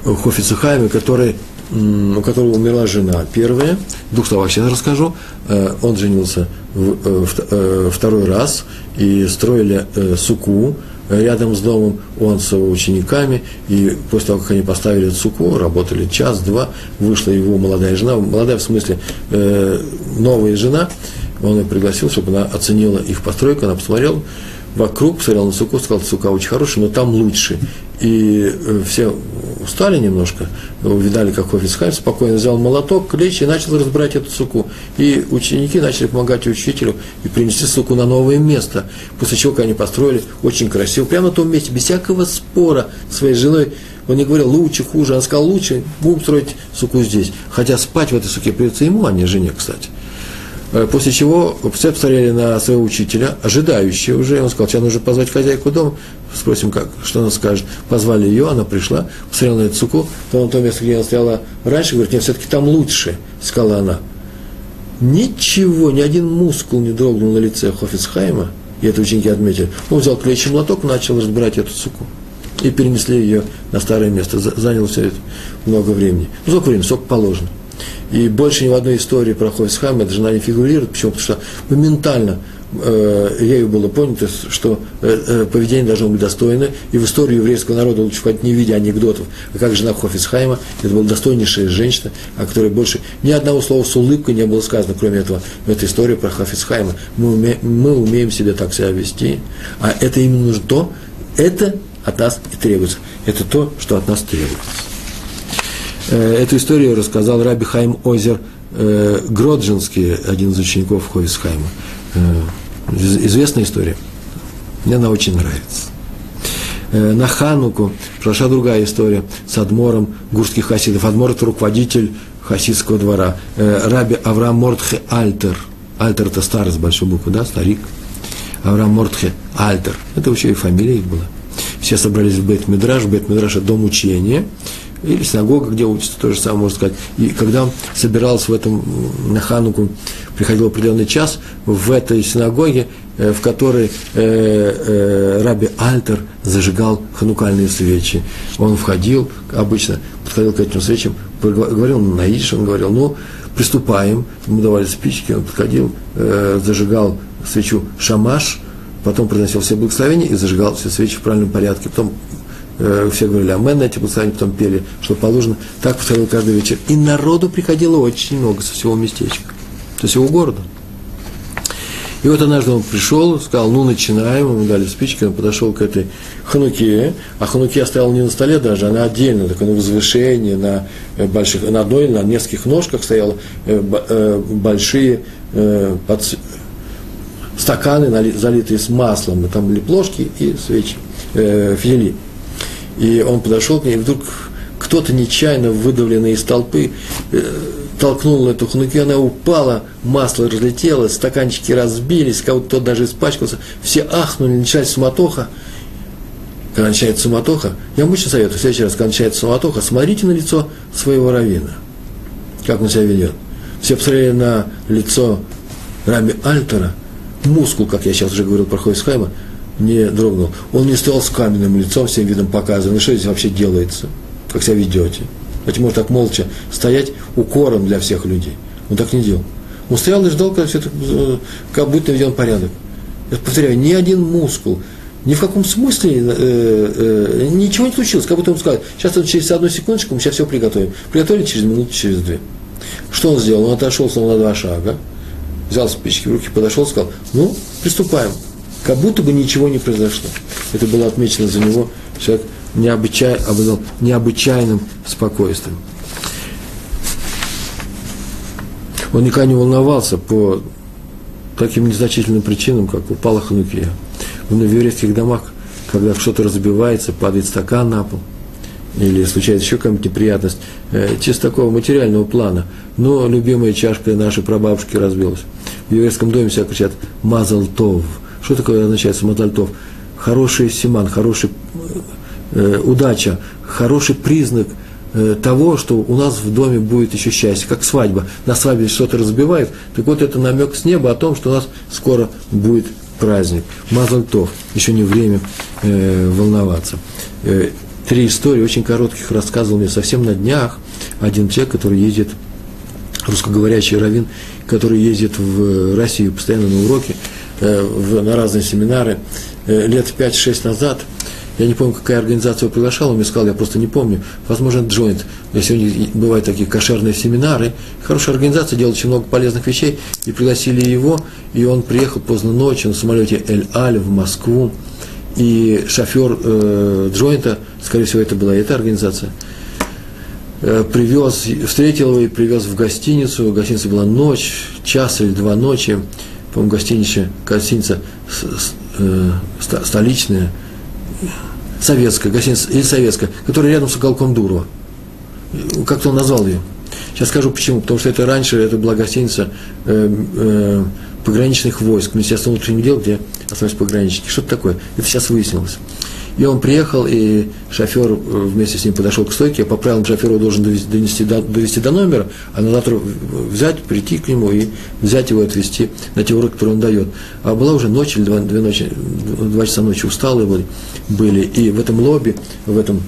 о Хофице Хайме, который, у которого умерла жена первая. В двух словах сейчас расскажу. Э, он женился э, э, второй раз и строили суку рядом с домом, он с его учениками, и после того, как они поставили суку, работали час-два, вышла его молодая жена, молодая в смысле новая жена, он ее пригласил, чтобы она оценила их постройку, она посмотрела, вокруг, посмотрел на суку, сказал, сука очень хорошая, но там лучше. И э, все устали немножко, увидали, как Хофицхайм спокойно взял молоток, клещ и начал разбирать эту суку. И ученики начали помогать учителю и принести суку на новое место. После чего, когда они построили, очень красиво, прямо на том месте, без всякого спора своей женой, он не говорил лучше, хуже, он сказал лучше, будем строить суку здесь. Хотя спать в этой суке придется ему, а не жене, кстати. Э, после чего все посмотрели на своего учителя, ожидающего уже. Он сказал, сейчас нужно позвать хозяйку дома, спросим, как, что она скажет. Позвали ее, она пришла, посмотрела на эту суку, то на то место, где она стояла раньше, говорит, нет, все-таки там лучше, сказала она. Ничего, ни один мускул не дрогнул на лице Хофицхайма, и это ученики отметили. Он взял клеящий молоток, начал разбирать эту суку. И перенесли ее на старое место. Заняло все это много времени. Ну, сколько времени? Сколько положено. И больше ни в одной истории про Хойсхайм эта жена не фигурирует. Почему? Потому что моментально э, ею было понято, что э, э, поведение должно быть достойно, и в историю еврейского народа лучше входить не видя анекдотов, а как жена Хофисхайма, это была достойнейшая женщина, о которой больше ни одного слова с улыбкой не было сказано, кроме этого, в этой истории про Хофисхайма. Мы, уме, мы умеем себе так себя вести, а это именно то, это от нас и требуется. Это то, что от нас требуется. Э, эту историю рассказал Раби Хайм Озер э, Гроджинский, один из учеников Хойсхайма. Э, известная история. Мне она очень нравится. На Хануку прошла другая история с Адмором гурских хасидов. Адмор – это руководитель хасидского двора. Раби Авраам Мортхе Альтер. Альтер – это старый с большой буквы, да, старик. Авраам Мортхе Альтер. Это вообще и фамилия их была. Все собрались в Бет-Мидраш. Бет-Мидраш – это дом учения или синагога, где учится, то же самое можно сказать. И когда собирался в этом, на Хануку, приходил определенный час, в этой синагоге, э, в которой э, э, Раби Альтер зажигал ханукальные свечи. Он входил, обычно подходил к этим свечам, говорил на идиш, он говорил, ну, приступаем, ему давали спички, он подходил, зажигал свечу шамаш, потом приносил все благословения и зажигал все свечи в правильном порядке, потом все говорили амен на эти благословения, потом пели, что положено. Так повторил каждый вечер. И народу приходило очень много со всего местечка, со всего города. И вот однажды он пришел, сказал, ну, начинаем, ему дали спички, он подошел к этой хануке, а хануке стояла не на столе даже, она отдельно, такое на возвышении, на, э, больших, на одной, на нескольких ножках стояла э, большие под, стаканы, залитые с маслом, и там были плошки и свечи, э, фитили. И он подошел к ней, и вдруг кто-то нечаянно выдавленный из толпы э, толкнул эту хнуки, она упала, масло разлетелось, стаканчики разбились, кого-то даже испачкался, все ахнули, началась суматоха. Когда начинается суматоха, я вам очень советую, в следующий раз, когда начинается суматоха, смотрите на лицо своего равина, как он себя ведет. Все посмотрели на лицо Рами Альтера, мускул, как я сейчас уже говорил про Хойсхайма, не дрогнул. Он не стоял с каменным лицом, всем видом показывая, ну что здесь вообще делается, как себя ведете. Может так молча стоять укором для всех людей. Он так не делал. Он стоял и ждал, когда все это, э, как будто наведен порядок. Я повторяю, ни один мускул Ни в каком смысле э, э, ничего не случилось. Как будто он сказал, сейчас он через одну секундочку мы сейчас все приготовим. Приготовили через минуту, через две. Что он сделал? Он отошел снова на два шага, взял спички в руки, подошел, сказал, ну, приступаем. Как будто бы ничего не произошло. Это было отмечено за него. Человек необычай, обладал необычайным спокойствием. Он никогда не волновался по таким незначительным причинам, как упала ханукия. В еврейских домах, когда что-то разбивается, падает стакан на пол, или случается еще какая-нибудь неприятность, э, чисто такого материального плана, но любимая чашка нашей прабабушки разбилась. В еврейском доме все кричат «мазалтов». Что такое означает «мазалтов»? Хороший симан, хороший э, удача, хороший признак – Э, того, что у нас в доме будет еще счастье, как свадьба. На свадьбе что-то разбивает, так вот это намек с неба о том, что у нас скоро будет праздник. Мазальтов, еще не время э, волноваться. Э, три истории, очень коротких, рассказывал мне совсем на днях один человек, который ездит, русскоговорящий раввин, который ездит в Россию постоянно на уроки, в, на разные семинары. Э, лет 5-6 назад – я не помню, какая организация его приглашала, он мне сказал, я просто не помню. Возможно, Joint. Сегодня бывают такие кошерные семинары. Хорошая организация, делает очень много полезных вещей. И пригласили его, и он приехал поздно ночью на самолете Эль-Аль в Москву. И шофер э, Джойнта, скорее всего, это была эта организация, э, привез, встретил его и привез в гостиницу. В гостинице была ночь, час или два ночи. По-моему, гостиница, гостиница э, столичная – советская, гостиница или советская, которая рядом с уголком Дурова. Как-то он назвал ее. Сейчас скажу почему. Потому что это раньше, это была гостиница э, э, пограничных войск, Министерства внутренних дел, где остались пограничники. Что-то такое. Это сейчас выяснилось. И он приехал, и шофер э, вместе с ним подошел к стойке. По правилам шофера должен довести, довести до номера, а на завтра взять, прийти к нему и взять его и отвезти на те уроки, которые он дает. А была уже ночь или два, две ночи, два часа ночи усталые были, были. И в этом лобби, в этом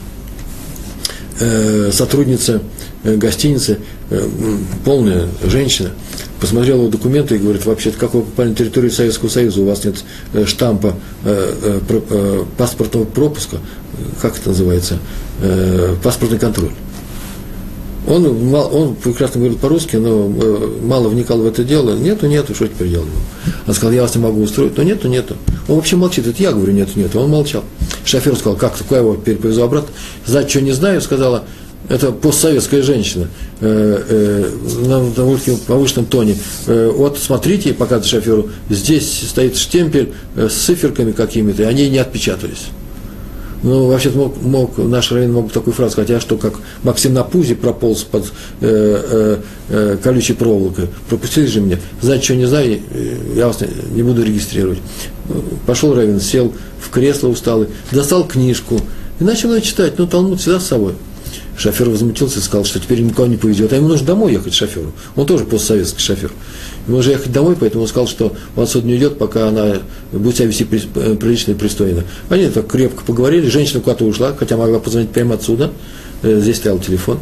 э, сотрудница э, гостиницы, э, полная женщина – посмотрел его документы и говорит, вообще-то, как вы попали на территорию Советского Союза, у вас нет э, штампа паспортного пропуска, как это называется, паспортный контроль. Он, он прекрасно говорил по-русски, но мало вникал в это дело. Нету, нету, что теперь делать? Он сказал, я вас не могу устроить. Но нету, нету. Он вообще молчит. Это я говорю, нету, нету. Он молчал. Шофер сказал, как, такое его переповезу обратно. Знать, что не знаю, сказала, это постсоветская женщина э, э, на довольно повышенном тоне. Э, вот смотрите, показывает шоферу, здесь стоит штемпель с циферками какими-то, и они не отпечатались. Ну, вообще мог, мог, наш район мог такую фразу сказать, а что, как Максим на пузе прополз под э, э, колючей проволокой, пропустили же меня, знать, что не знаю, я вас не, не буду регистрировать. Пошел Равин, сел в кресло усталый, достал книжку и начал читать, ну, Талмуд всегда с собой – Шофер возмутился и сказал, что теперь никого не повезет. А ему нужно домой ехать шоферу. Он тоже постсоветский шофер. Ему нужно ехать домой, поэтому он сказал, что он отсюда не уйдет, пока она будет себя вести э, прилично и пристойно. Они так крепко поговорили, женщина куда-то ушла, хотя могла позвонить прямо отсюда. Э, здесь стоял телефон.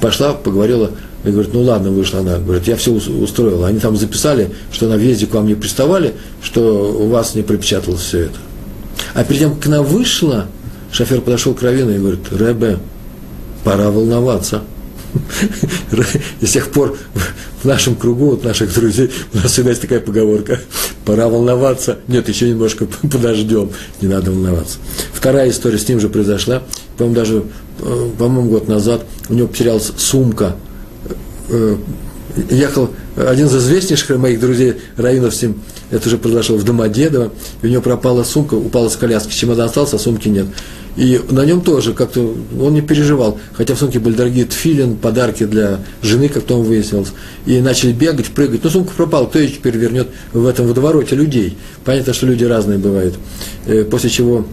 Пошла, поговорила, и говорит, ну ладно, вышла она. Говорит, я все устроила. Они там записали, что на въезде к вам не приставали, что у вас не пропечаталось все это. А перед тем, как она вышла, шофер подошел к Равину и говорит, Ребе, пора волноваться. И с тех пор в нашем кругу, вот наших друзей, у нас всегда есть такая поговорка. Пора волноваться. Нет, еще немножко подождем. Не надо волноваться. Вторая история с ним же произошла. По-моему, даже, э, по-моему, год назад у него потерялась сумка. Э, ехал один из известнейших моих друзей, Равинов с ним, это уже произошло в Домодедово, и у него пропала сумка, упала с коляски, чемодан остался, а сумки нет. И на нем тоже как-то он не переживал, хотя в сумке были дорогие тфилин, подарки для жены, как потом выяснилось. И начали бегать, прыгать. Но сумка пропала, кто ее теперь вернет в этом водовороте людей? Понятно, что люди разные бывают. Э, после чего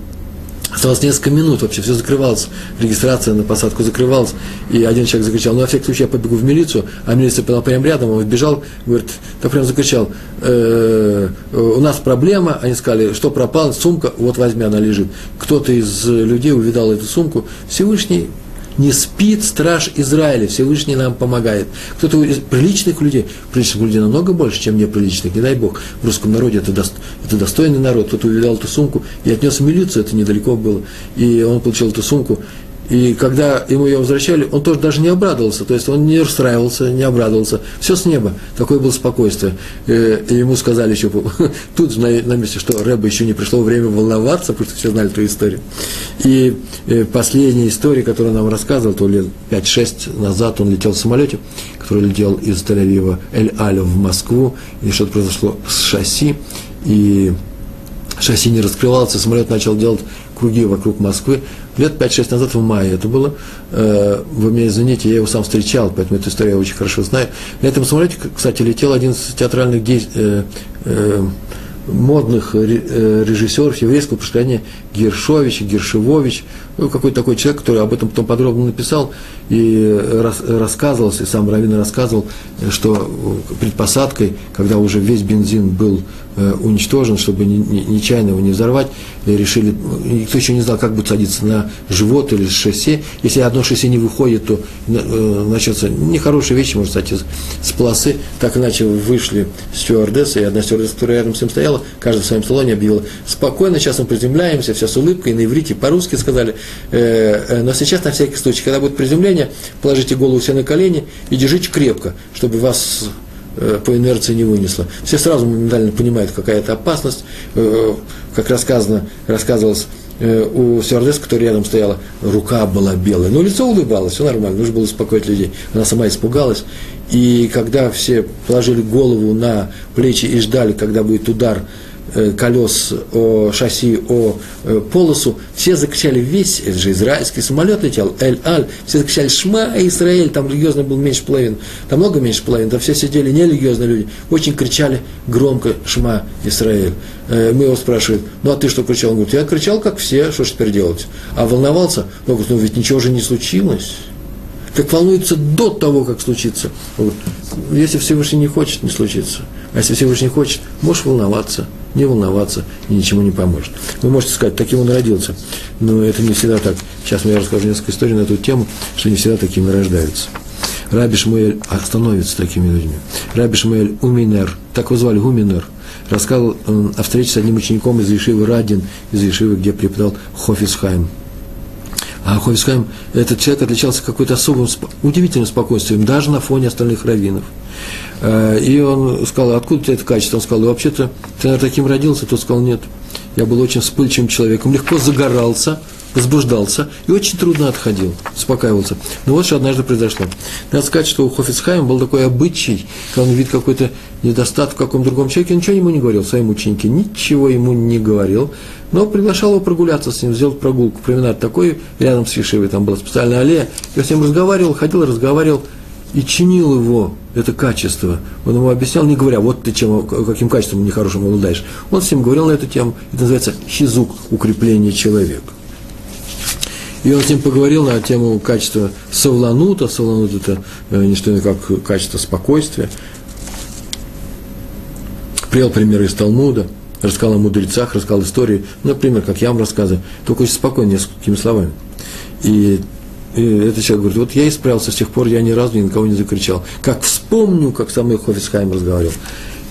Осталось несколько минут вообще, все закрывалось, регистрация на посадку закрывалась, и один человек закричал, ну, на всякий случай я побегу в милицию, а милиция была прямо рядом, он бежал, говорит, так прям закричал, э, у нас проблема, они сказали, что пропала, сумка, вот возьми, она лежит. Кто-то из людей увидал эту сумку, Всевышний Не спит страж Израиля, Всевышний нам помогает. Кто-то из приличных людей, приличных людей намного больше, чем неприличных, не дай Бог. В русском народе это, дост, это достойный народ. Кто-то увидал эту сумку и отнес в милицию, это недалеко было. И он получил эту сумку, и когда ему ее возвращали, он тоже даже не обрадовался, то есть он не расстраивался, не обрадовался. Все с неба, такое было спокойствие. Э, и ему сказали еще тут на, на месте, что Рэба еще не пришло время волноваться, потому что все знали эту историю. И э, последняя история, которую он нам рассказывал, то лет 5-6 назад он летел в самолете, который летел из Тель-Авива Эль-Аля в Москву, и что-то произошло с шасси, и шасси не раскрывался, самолет начал делать круги вокруг Москвы. Лет 5-6 назад, в мае это было. Э, вы меня извините, я его сам встречал, поэтому эту историю я очень хорошо знаю. На этом самолете, кстати, летел один из театральных действий, э, э, модных режиссеров еврейского происхождения Гершович, Гершевович, ну, какой-то такой человек, который об этом потом подробно написал и рас, рассказывался, и сам Равин рассказывал, что предпосадкой, когда уже весь бензин был э, уничтожен, чтобы не, не, нечаянно его не взорвать, решили, никто еще не знал, как будет садиться на живот или шоссе. Если одно шоссе не выходит, то э, начнется нехорошие вещи, может стать с полосы. Так иначе вышли стюардессы, и одна стюардесса, которая рядом с ним стояла, каждый в своем салоне объявила, спокойно, сейчас мы приземляемся, все с улыбкой, на иврите, по-русски сказали, Э, э, но сейчас, на всякий случай, когда будет приземление, положите голову себе на колени и держите крепко, чтобы вас э, по инерции не вынесло. Все сразу моментально понимают, какая это опасность. Как рассказано, рассказывалось у стюардесс, которая рядом стояла, рука была белая, но лицо улыбалось, все нормально, нужно было успокоить людей. Она сама испугалась, и когда все положили голову на плечи и ждали, когда будет удар Э, колес, о шасси, о э, полосу, все закричали весь, это же израильский самолет летел, Эль-Аль, все закричали Шма Израиль, там религиозно был меньше половины, там много меньше половины, там все сидели нерелигиозные люди, очень кричали громко Шма Израиль. Э, мы его спрашиваем, ну а ты что кричал? Он говорит, я кричал, как все, что ж теперь делать? А волновался? Он говорит, ну ведь ничего же не случилось как волнуется до того, как случится. Вот. Если Всевышний не хочет, не случится. А если Всевышний хочет, можешь волноваться, не волноваться, и ничему не поможет. Вы можете сказать, таким он родился. Но это не всегда так. Сейчас я расскажу несколько историй на эту тему, что не всегда такими рождаются. Раби Шмуэль становится такими людьми. Раби Шмуэль Уминер, так его звали Уминер, рассказывал о встрече с одним учеником из Ешивы Радин, из Ешивы, где преподал Хофисхайм. А Хофисхайм, этот человек отличался какой-то особым, удивительным спокойствием, даже на фоне остальных раввинов. Э, и он сказал, откуда у тебя это качество? Он сказал, вообще-то ты, наверное, таким родился? Тот сказал, нет. Я был очень вспыльчивым человеком, легко загорался, возбуждался и очень трудно отходил, успокаивался. Но вот что однажды произошло. Надо сказать, что у Хофицхайма был такой обычай, когда он видит какой-то недостаток в каком-то другом человеке, он ничего ему не говорил, своим ученике ничего ему не говорил, но приглашал его прогуляться с ним, сделать прогулку. Променад такой, рядом с Ешивой, там была специальная аллея. Я с ним разговаривал, ходил, разговаривал, и чинил его, это качество. Он ему объяснял, не говоря, вот ты чем, каким качеством нехорошим обладаешь. Он ним говорил на эту тему. Это называется хизук, укрепление человека. И он с ним поговорил на тему качества савланута. Савланут – это э, не что иное, как качество спокойствия. Привел примеры из Талмуда, рассказал о мудрецах, рассказал истории. Например, как я вам рассказываю, только очень спокойно, несколькими словами. И и этот человек говорит, вот я исправился с тех пор, я ни разу ни на кого не закричал. Как вспомню, как со мной Хофисхайм разговаривал.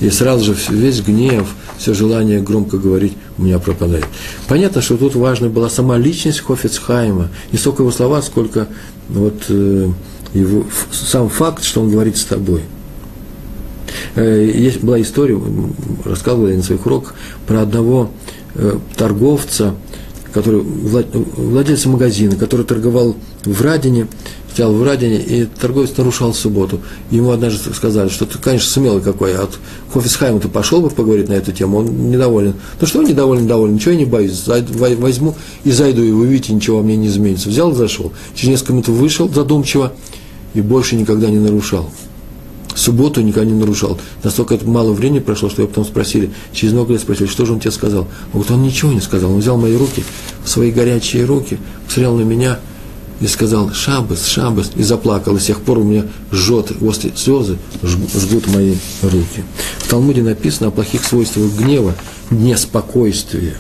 И сразу же весь гнев, все желание громко говорить у меня пропадает. Понятно, что тут важна была сама личность Хофицхайма. Не столько его слова, сколько вот, э, его, сам факт, что он говорит с тобой. Э, есть, была история, рассказывал я на своих уроках, про одного э, торговца, который, владельца магазина, который торговал в Радине, стоял в Радине, и торговец нарушал субботу. Ему однажды сказали, что ты, конечно, смелый какой, а от Хофисхайма ты пошел бы поговорить на эту тему, он недоволен. Ну что недоволен, недоволен, ничего я не боюсь, возьму и зайду, и вы видите, ничего мне не изменится. Взял зашел. Через несколько минут вышел задумчиво и больше никогда не нарушал субботу никогда не нарушал. Настолько это мало времени прошло, что его потом спросили, через много лет спросили, что же он тебе сказал. Он говорит, он ничего не сказал. Он взял мои руки, свои горячие руки, посмотрел на меня и сказал, шабас, шабас, и заплакал. И с тех пор у меня жжет, после слезы жгут мои руки. В Талмуде написано о плохих свойствах гнева, неспокойствия.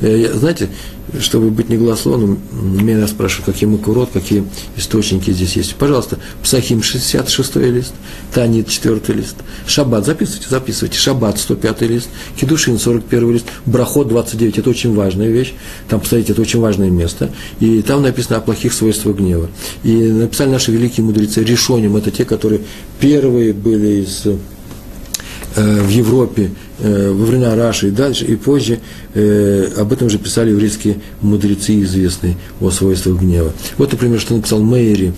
Э, знаете, чтобы быть негласловным, меня спрашивают, какие макурот, какие источники здесь есть. Пожалуйста, Псахим 66 лист, Танит 4 лист, Шаббат, записывайте, записывайте, Шаббат 105 лист, Кедушин 41 лист, Брахот 29, это очень важная вещь, там, посмотрите, это очень важное место, и там написано о плохих свойствах гнева. И написали наши великие мудрецы, решением, это те, которые первые были из в Европе э, во времена Раши и дальше, и позже, э, об этом же писали еврейские мудрецы известные о свойствах гнева. Вот, например, что написал Мейри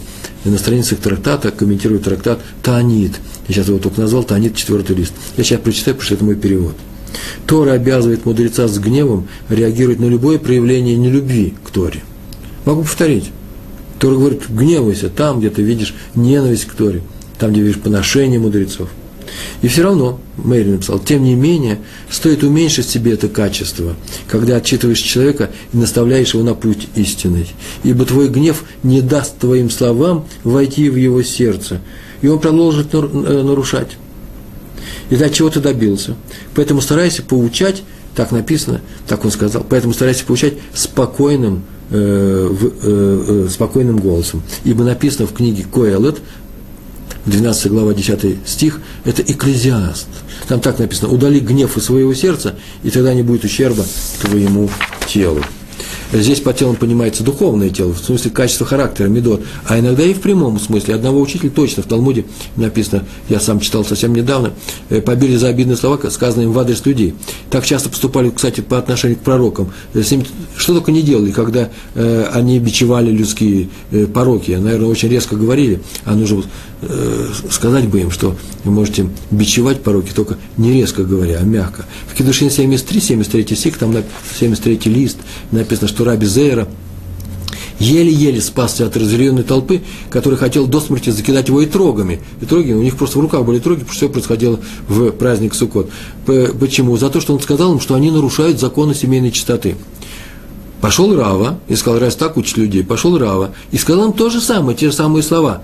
на страницах трактата, комментирует трактат Таанит. Я сейчас его только назвал, Таанит, четвертый лист. Я сейчас прочитаю, потому что это мой перевод. Тора обязывает мудреца с гневом реагировать на любое проявление нелюбви к Торе. Могу повторить. Тора говорит, гневайся там, где ты видишь ненависть к Торе, там, где видишь поношение мудрецов. И все равно, Мэри написал, тем не менее, стоит уменьшить себе это качество, когда отчитываешь человека и наставляешь его на путь истинный. Ибо твой гнев не даст твоим словам войти в его сердце, и он продолжит э, нарушать. И до чего ты добился. Поэтому старайся поучать, так написано, так он сказал, поэтому старайся поучать спокойным, э, в, э, э, спокойным голосом. Ибо написано в книге Коэлет, 12 глава, 10 стих, это экклезиаст. Там так написано, удали гнев из своего сердца, и тогда не будет ущерба твоему телу. Здесь по телом понимается духовное тело, в смысле качество характера, медот, а иногда и в прямом смысле. Одного учителя точно в Талмуде написано, я сам читал совсем недавно, э, побили за обидные слова, сказанные им в адрес людей. Так часто поступали, кстати, по отношению к пророкам. Э, что только не делали, когда э, они бичевали людские пороки, наверное, очень резко говорили, а нужно сказать бы им, что вы можете бичевать пороки, только не резко говоря, а мягко. В Кедушин 73, 73 стих, там 73 лист, написано, что Раби Зейра еле-еле спасся от разъяренной толпы, который хотел до смерти закидать его итрогами. Итроги, у них просто в руках были итроги, потому что все происходило в праздник Суккот. Почему? За то, что он сказал им, что они нарушают законы семейной чистоты. Пошел Рава и сказал, раз так учат людей, пошел Рава и сказал им то же самое, те же самые слова,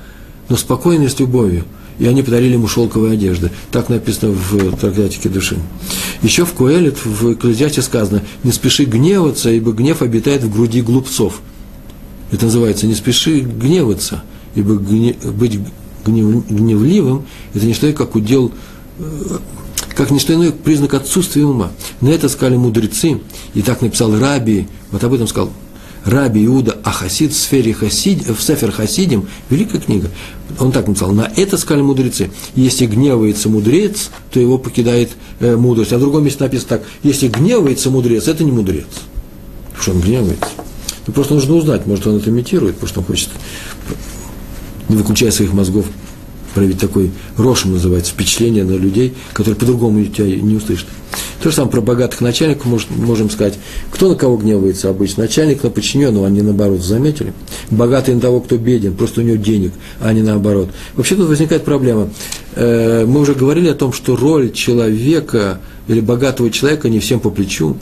но спокойно и с любовью – и они подарили ему шелковые одежды. Так написано в трактате души. Еще в Куэлет, в Экклезиасте сказано, не спеши гневаться, ибо гнев обитает в груди глупцов. Это называется, не спеши гневаться, ибо гнев, быть гнев, гневливым – это не что как удел, э, как не что иное признак отсутствия ума. На это сказали мудрецы, и так написал Раби, вот об этом сказал Раби Иуда Ахасид в, сфере Хасид, в Сефер Хасидим, великая книга, он так написал, на это сказали мудрецы, если гневается мудрец, то его покидает э, мудрость. А в другом месте написано так, если гневается мудрец, это не мудрец. Потому что он гневается. Ну, просто нужно узнать, может, он это имитирует, потому что он хочет, не выключая своих мозгов, проявить такой рошем называется, впечатление на людей, которые по-другому тебя не услышат. То же самое про богатых начальников можем сказать. Кто на кого гневается обычно? Начальник на подчиненного, они наоборот, заметили? Богатый на того, кто беден, просто у него денег, а не наоборот. Вообще тут возникает проблема. Э, мы уже говорили о том, что роль человека или богатого человека не всем по плечу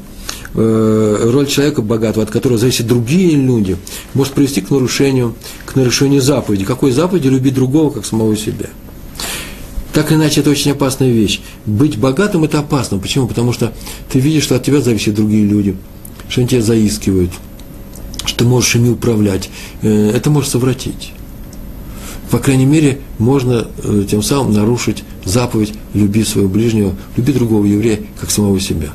роль человека богатого, от которого зависят другие люди, может привести к нарушению, к нарушению заповеди. Какой заповеди? Любить другого, как самого себя. Так или иначе, это очень опасная вещь. Быть богатым – это опасно. Почему? Потому что ты видишь, что от тебя зависят другие люди, что они тебя заискивают, что ты можешь ими управлять. Э, это может совратить. По крайней мере, можно э, тем самым нарушить заповедь «люби своего ближнего, люби другого еврея, как самого себя».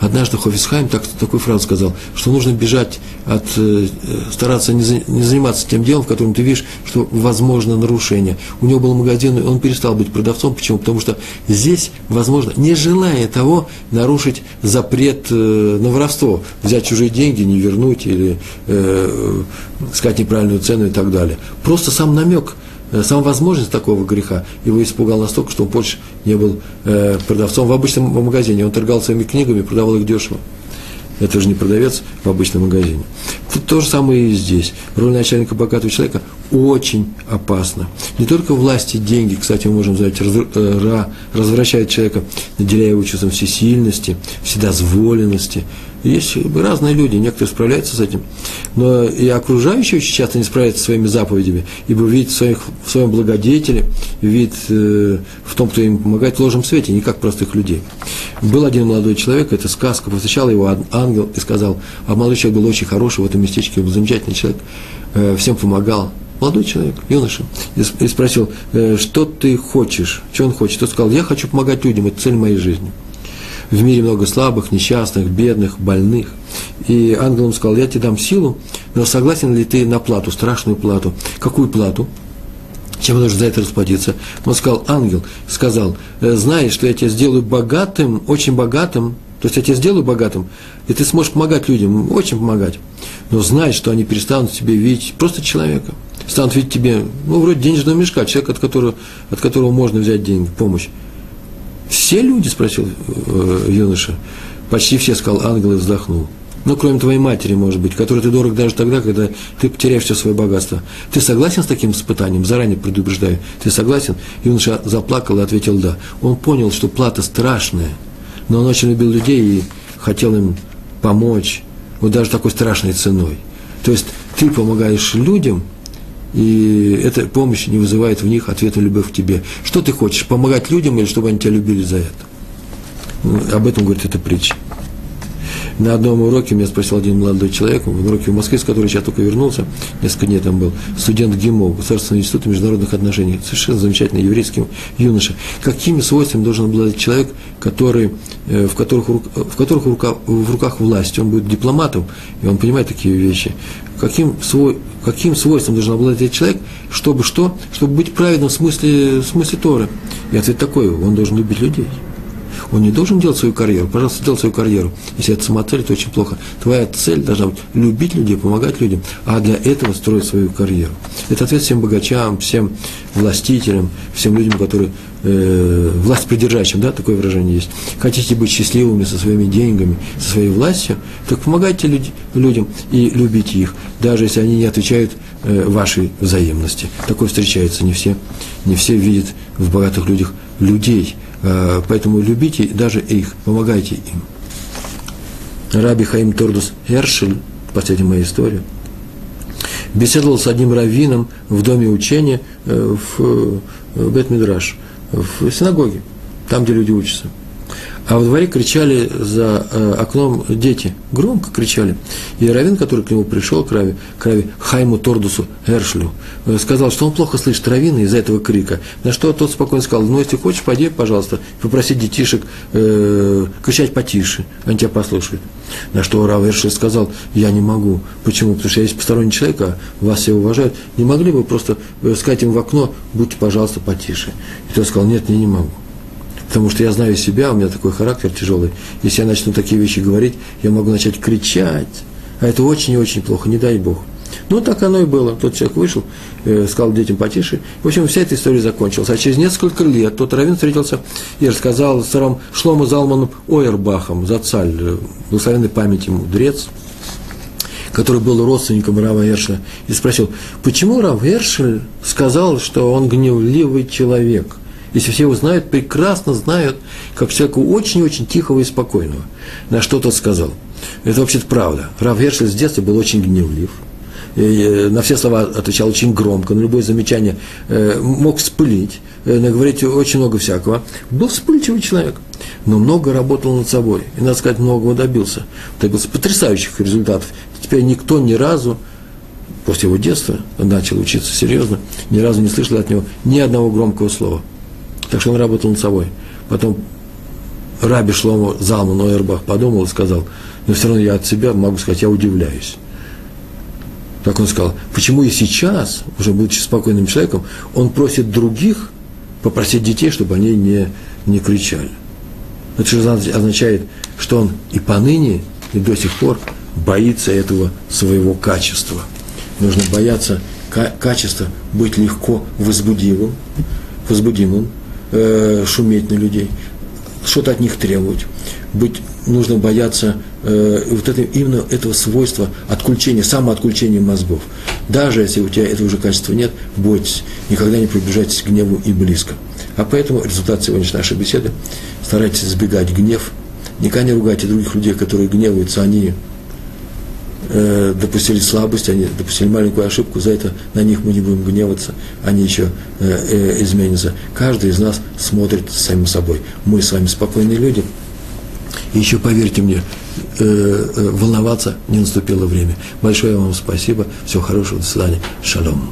Однажды Хофисхайм так, такую фразу сказал, что нужно бежать от, э, стараться не, за, не заниматься тем делом, в котором ты видишь, что возможно нарушение. У него был магазин, и он перестал быть продавцом. Почему? Потому что здесь, возможно, не желая того, нарушить запрет э, на воровство, взять чужие деньги, не вернуть или э, сказать неправильную цену и так далее. Просто сам намек – Э, сама возможность такого греха его испугал настолько, что он больше не был э, продавцом в обычном магазине. Он торгал своими книгами, продавал их дешево. Это же не продавец в обычном магазине. Тут то же самое и здесь. Роль начальника богатого человека очень опасна. Не только власти, деньги, кстати, мы можем раз, э, развращает человека, наделяя его чувством всесильности, вседозволенности, Есть разные люди, некоторые справляются с этим. Но и окружающие очень часто не справляются со своими заповедями, ибо видят в, своих, в своем благодетеле, видят э, в том, кто им помогает в ложном свете, не как простых людей. Был один молодой человек, это сказка, повстречал его ангел и сказал, а молодой человек был очень хороший в этом местечке, был замечательный человек, э, всем помогал, молодой человек, юноша, и спросил, «Э, что ты хочешь, что он хочет. Тот сказал, я хочу помогать людям, это цель моей жизни. В мире много слабых, несчастных, бедных, больных. И ангел ему сказал, я тебе дам силу, но согласен ли ты на плату, страшную плату? Какую плату? Чем нужно за это расплатиться? Он сказал, ангел сказал, «Э, знаешь, что я тебя сделаю богатым, очень богатым, то есть я тебя сделаю богатым, и ты сможешь помогать людям, очень помогать. Но знай, что они перестанут тебе видеть просто человека – станут видеть тебе, ну, вроде денежного мешка, человек, от которого, от которого можно взять деньги, помощь. Все люди, спросил э, юноша. Почти все, сказал ангел и вздохнул. Ну, кроме твоей матери, может быть, которой ты дорог даже тогда, когда ты потеряешь все свое богатство. Ты согласен с таким испытанием? Заранее предупреждаю. Ты согласен? Юноша заплакал и ответил «да». Он понял, что плата страшная, но он очень любил людей и хотел им помочь, вот даже такой страшной ценой. То есть ты помогаешь людям – и эта помощь не вызывает в них ответную любовь к тебе. Что ты хочешь, помогать людям или чтобы они тебя любили за это? Ну, об этом говорит эта притча. На одном уроке меня спросил один молодой человек, в уроке в Москве, с которого я только вернулся, несколько дней там был, студент ГИМО, Государственного института международных отношений, совершенно замечательный еврейский юноша. Какими свойствами должен обладать человек, который, э, в которых, в которых в, руках, в руках власть? Он будет дипломатом, и он понимает такие вещи. Каким, свой, каким свойством должен обладать этот человек, чтобы что? Чтобы быть праведным в смысле, в смысле Торы. И ответ такой, он должен любить людей. Он не должен делать свою карьеру. Пожалуйста, делай свою карьеру. Если это самоцель, то очень плохо. Твоя цель должна быть любить людей, помогать людям, а для этого строить свою карьеру. Это ответ всем богачам, всем властителям, всем людям, которые э, власть придержащим, да, такое выражение есть. Хотите быть счастливыми со своими деньгами, со своей властью, так помогайте люд, людям и любите их, даже если они не отвечают э, вашей взаимности. Такое встречается, не все, не все видят в богатых людях людей – поэтому любите даже их, помогайте им. Раби Хаим Тордус Эршель, последняя моя история, беседовал с одним раввином в доме учения э, в Бет-Мидраш, в синагоге, там, где люди учатся. А во дворе кричали за э, окном дети, громко кричали. И Равин, который к нему пришел, к Раве, к Раве Хайму Тордусу Эршлю, э, сказал, что он плохо слышит Равина из-за этого крика. На что тот спокойно сказал, ну, если хочешь, пойди, пожалуйста, попроси детишек э, кричать потише, они тебя послушают. На что Рав Эршель сказал, я не могу. Почему? Потому что я есть посторонний человек, а вас все уважают. Не могли бы просто э, сказать им в окно, будьте, пожалуйста, потише. И тот сказал, нет, я не могу. Потому что я знаю себя, у меня такой характер тяжелый. Если я начну такие вещи говорить, я могу начать кричать. А это очень и очень плохо, не дай Бог. Ну, так оно и было. Тот человек вышел, э, сказал детям потише. В общем, вся эта история закончилась. А через несколько лет тот Равин встретился и рассказал старому Шлому Залману Ойербахом, Зацаль, э, благословенной памяти мудрец, который был родственником Рава Эршеля, и спросил, почему Рав Эршель сказал, что он гневливый человек – если все его знают, прекрасно знают, как человеку очень-очень тихого и спокойного. На что тот сказал. Это вообще-то правда. Рав Гершель с детства был очень гневлив. И э, на все слова отвечал очень громко, на любое замечание э, мог вспылить, э, наговорить очень много всякого. Был вспыльчивый человек, но много работал над собой. И, надо сказать, многого добился. Добился потрясающих результатов. Теперь никто ни разу после его детства, начал учиться серьезно, ни разу не слышал от него ни одного громкого слова. Так что он работал над собой. Потом Раби Шломо Залман Ойербах подумал и сказал, но все равно я от себя могу сказать, я удивляюсь. Как он сказал, почему и сейчас, уже будучи спокойным человеком, он просит других попросить детей, чтобы они не, не кричали. Это же означает, что он и поныне, и до сих пор боится этого своего качества. Нужно бояться качества быть легко возбудимым, возбудимым, э, шуметь на людей, что-то от них требовать. Быть, нужно бояться э, вот это, именно этого свойства отключения, самоотключения мозгов. Даже если у тебя этого уже качества нет, бойтесь, никогда не приближайтесь к гневу и близко. А поэтому результат сегодняшней нашей беседы – старайтесь избегать гнев, Никогда не ругайте других людей, которые гневаются, они э, допустили слабость, они допустили маленькую ошибку, за это на них мы не будем гневаться, они еще э, э, изменятся. Каждый из нас смотрит самим собой. Мы с вами спокойные люди. И еще поверьте мне, э, э, волноваться не наступило время. Большое вам спасибо, всего хорошего, до свидания, шалом.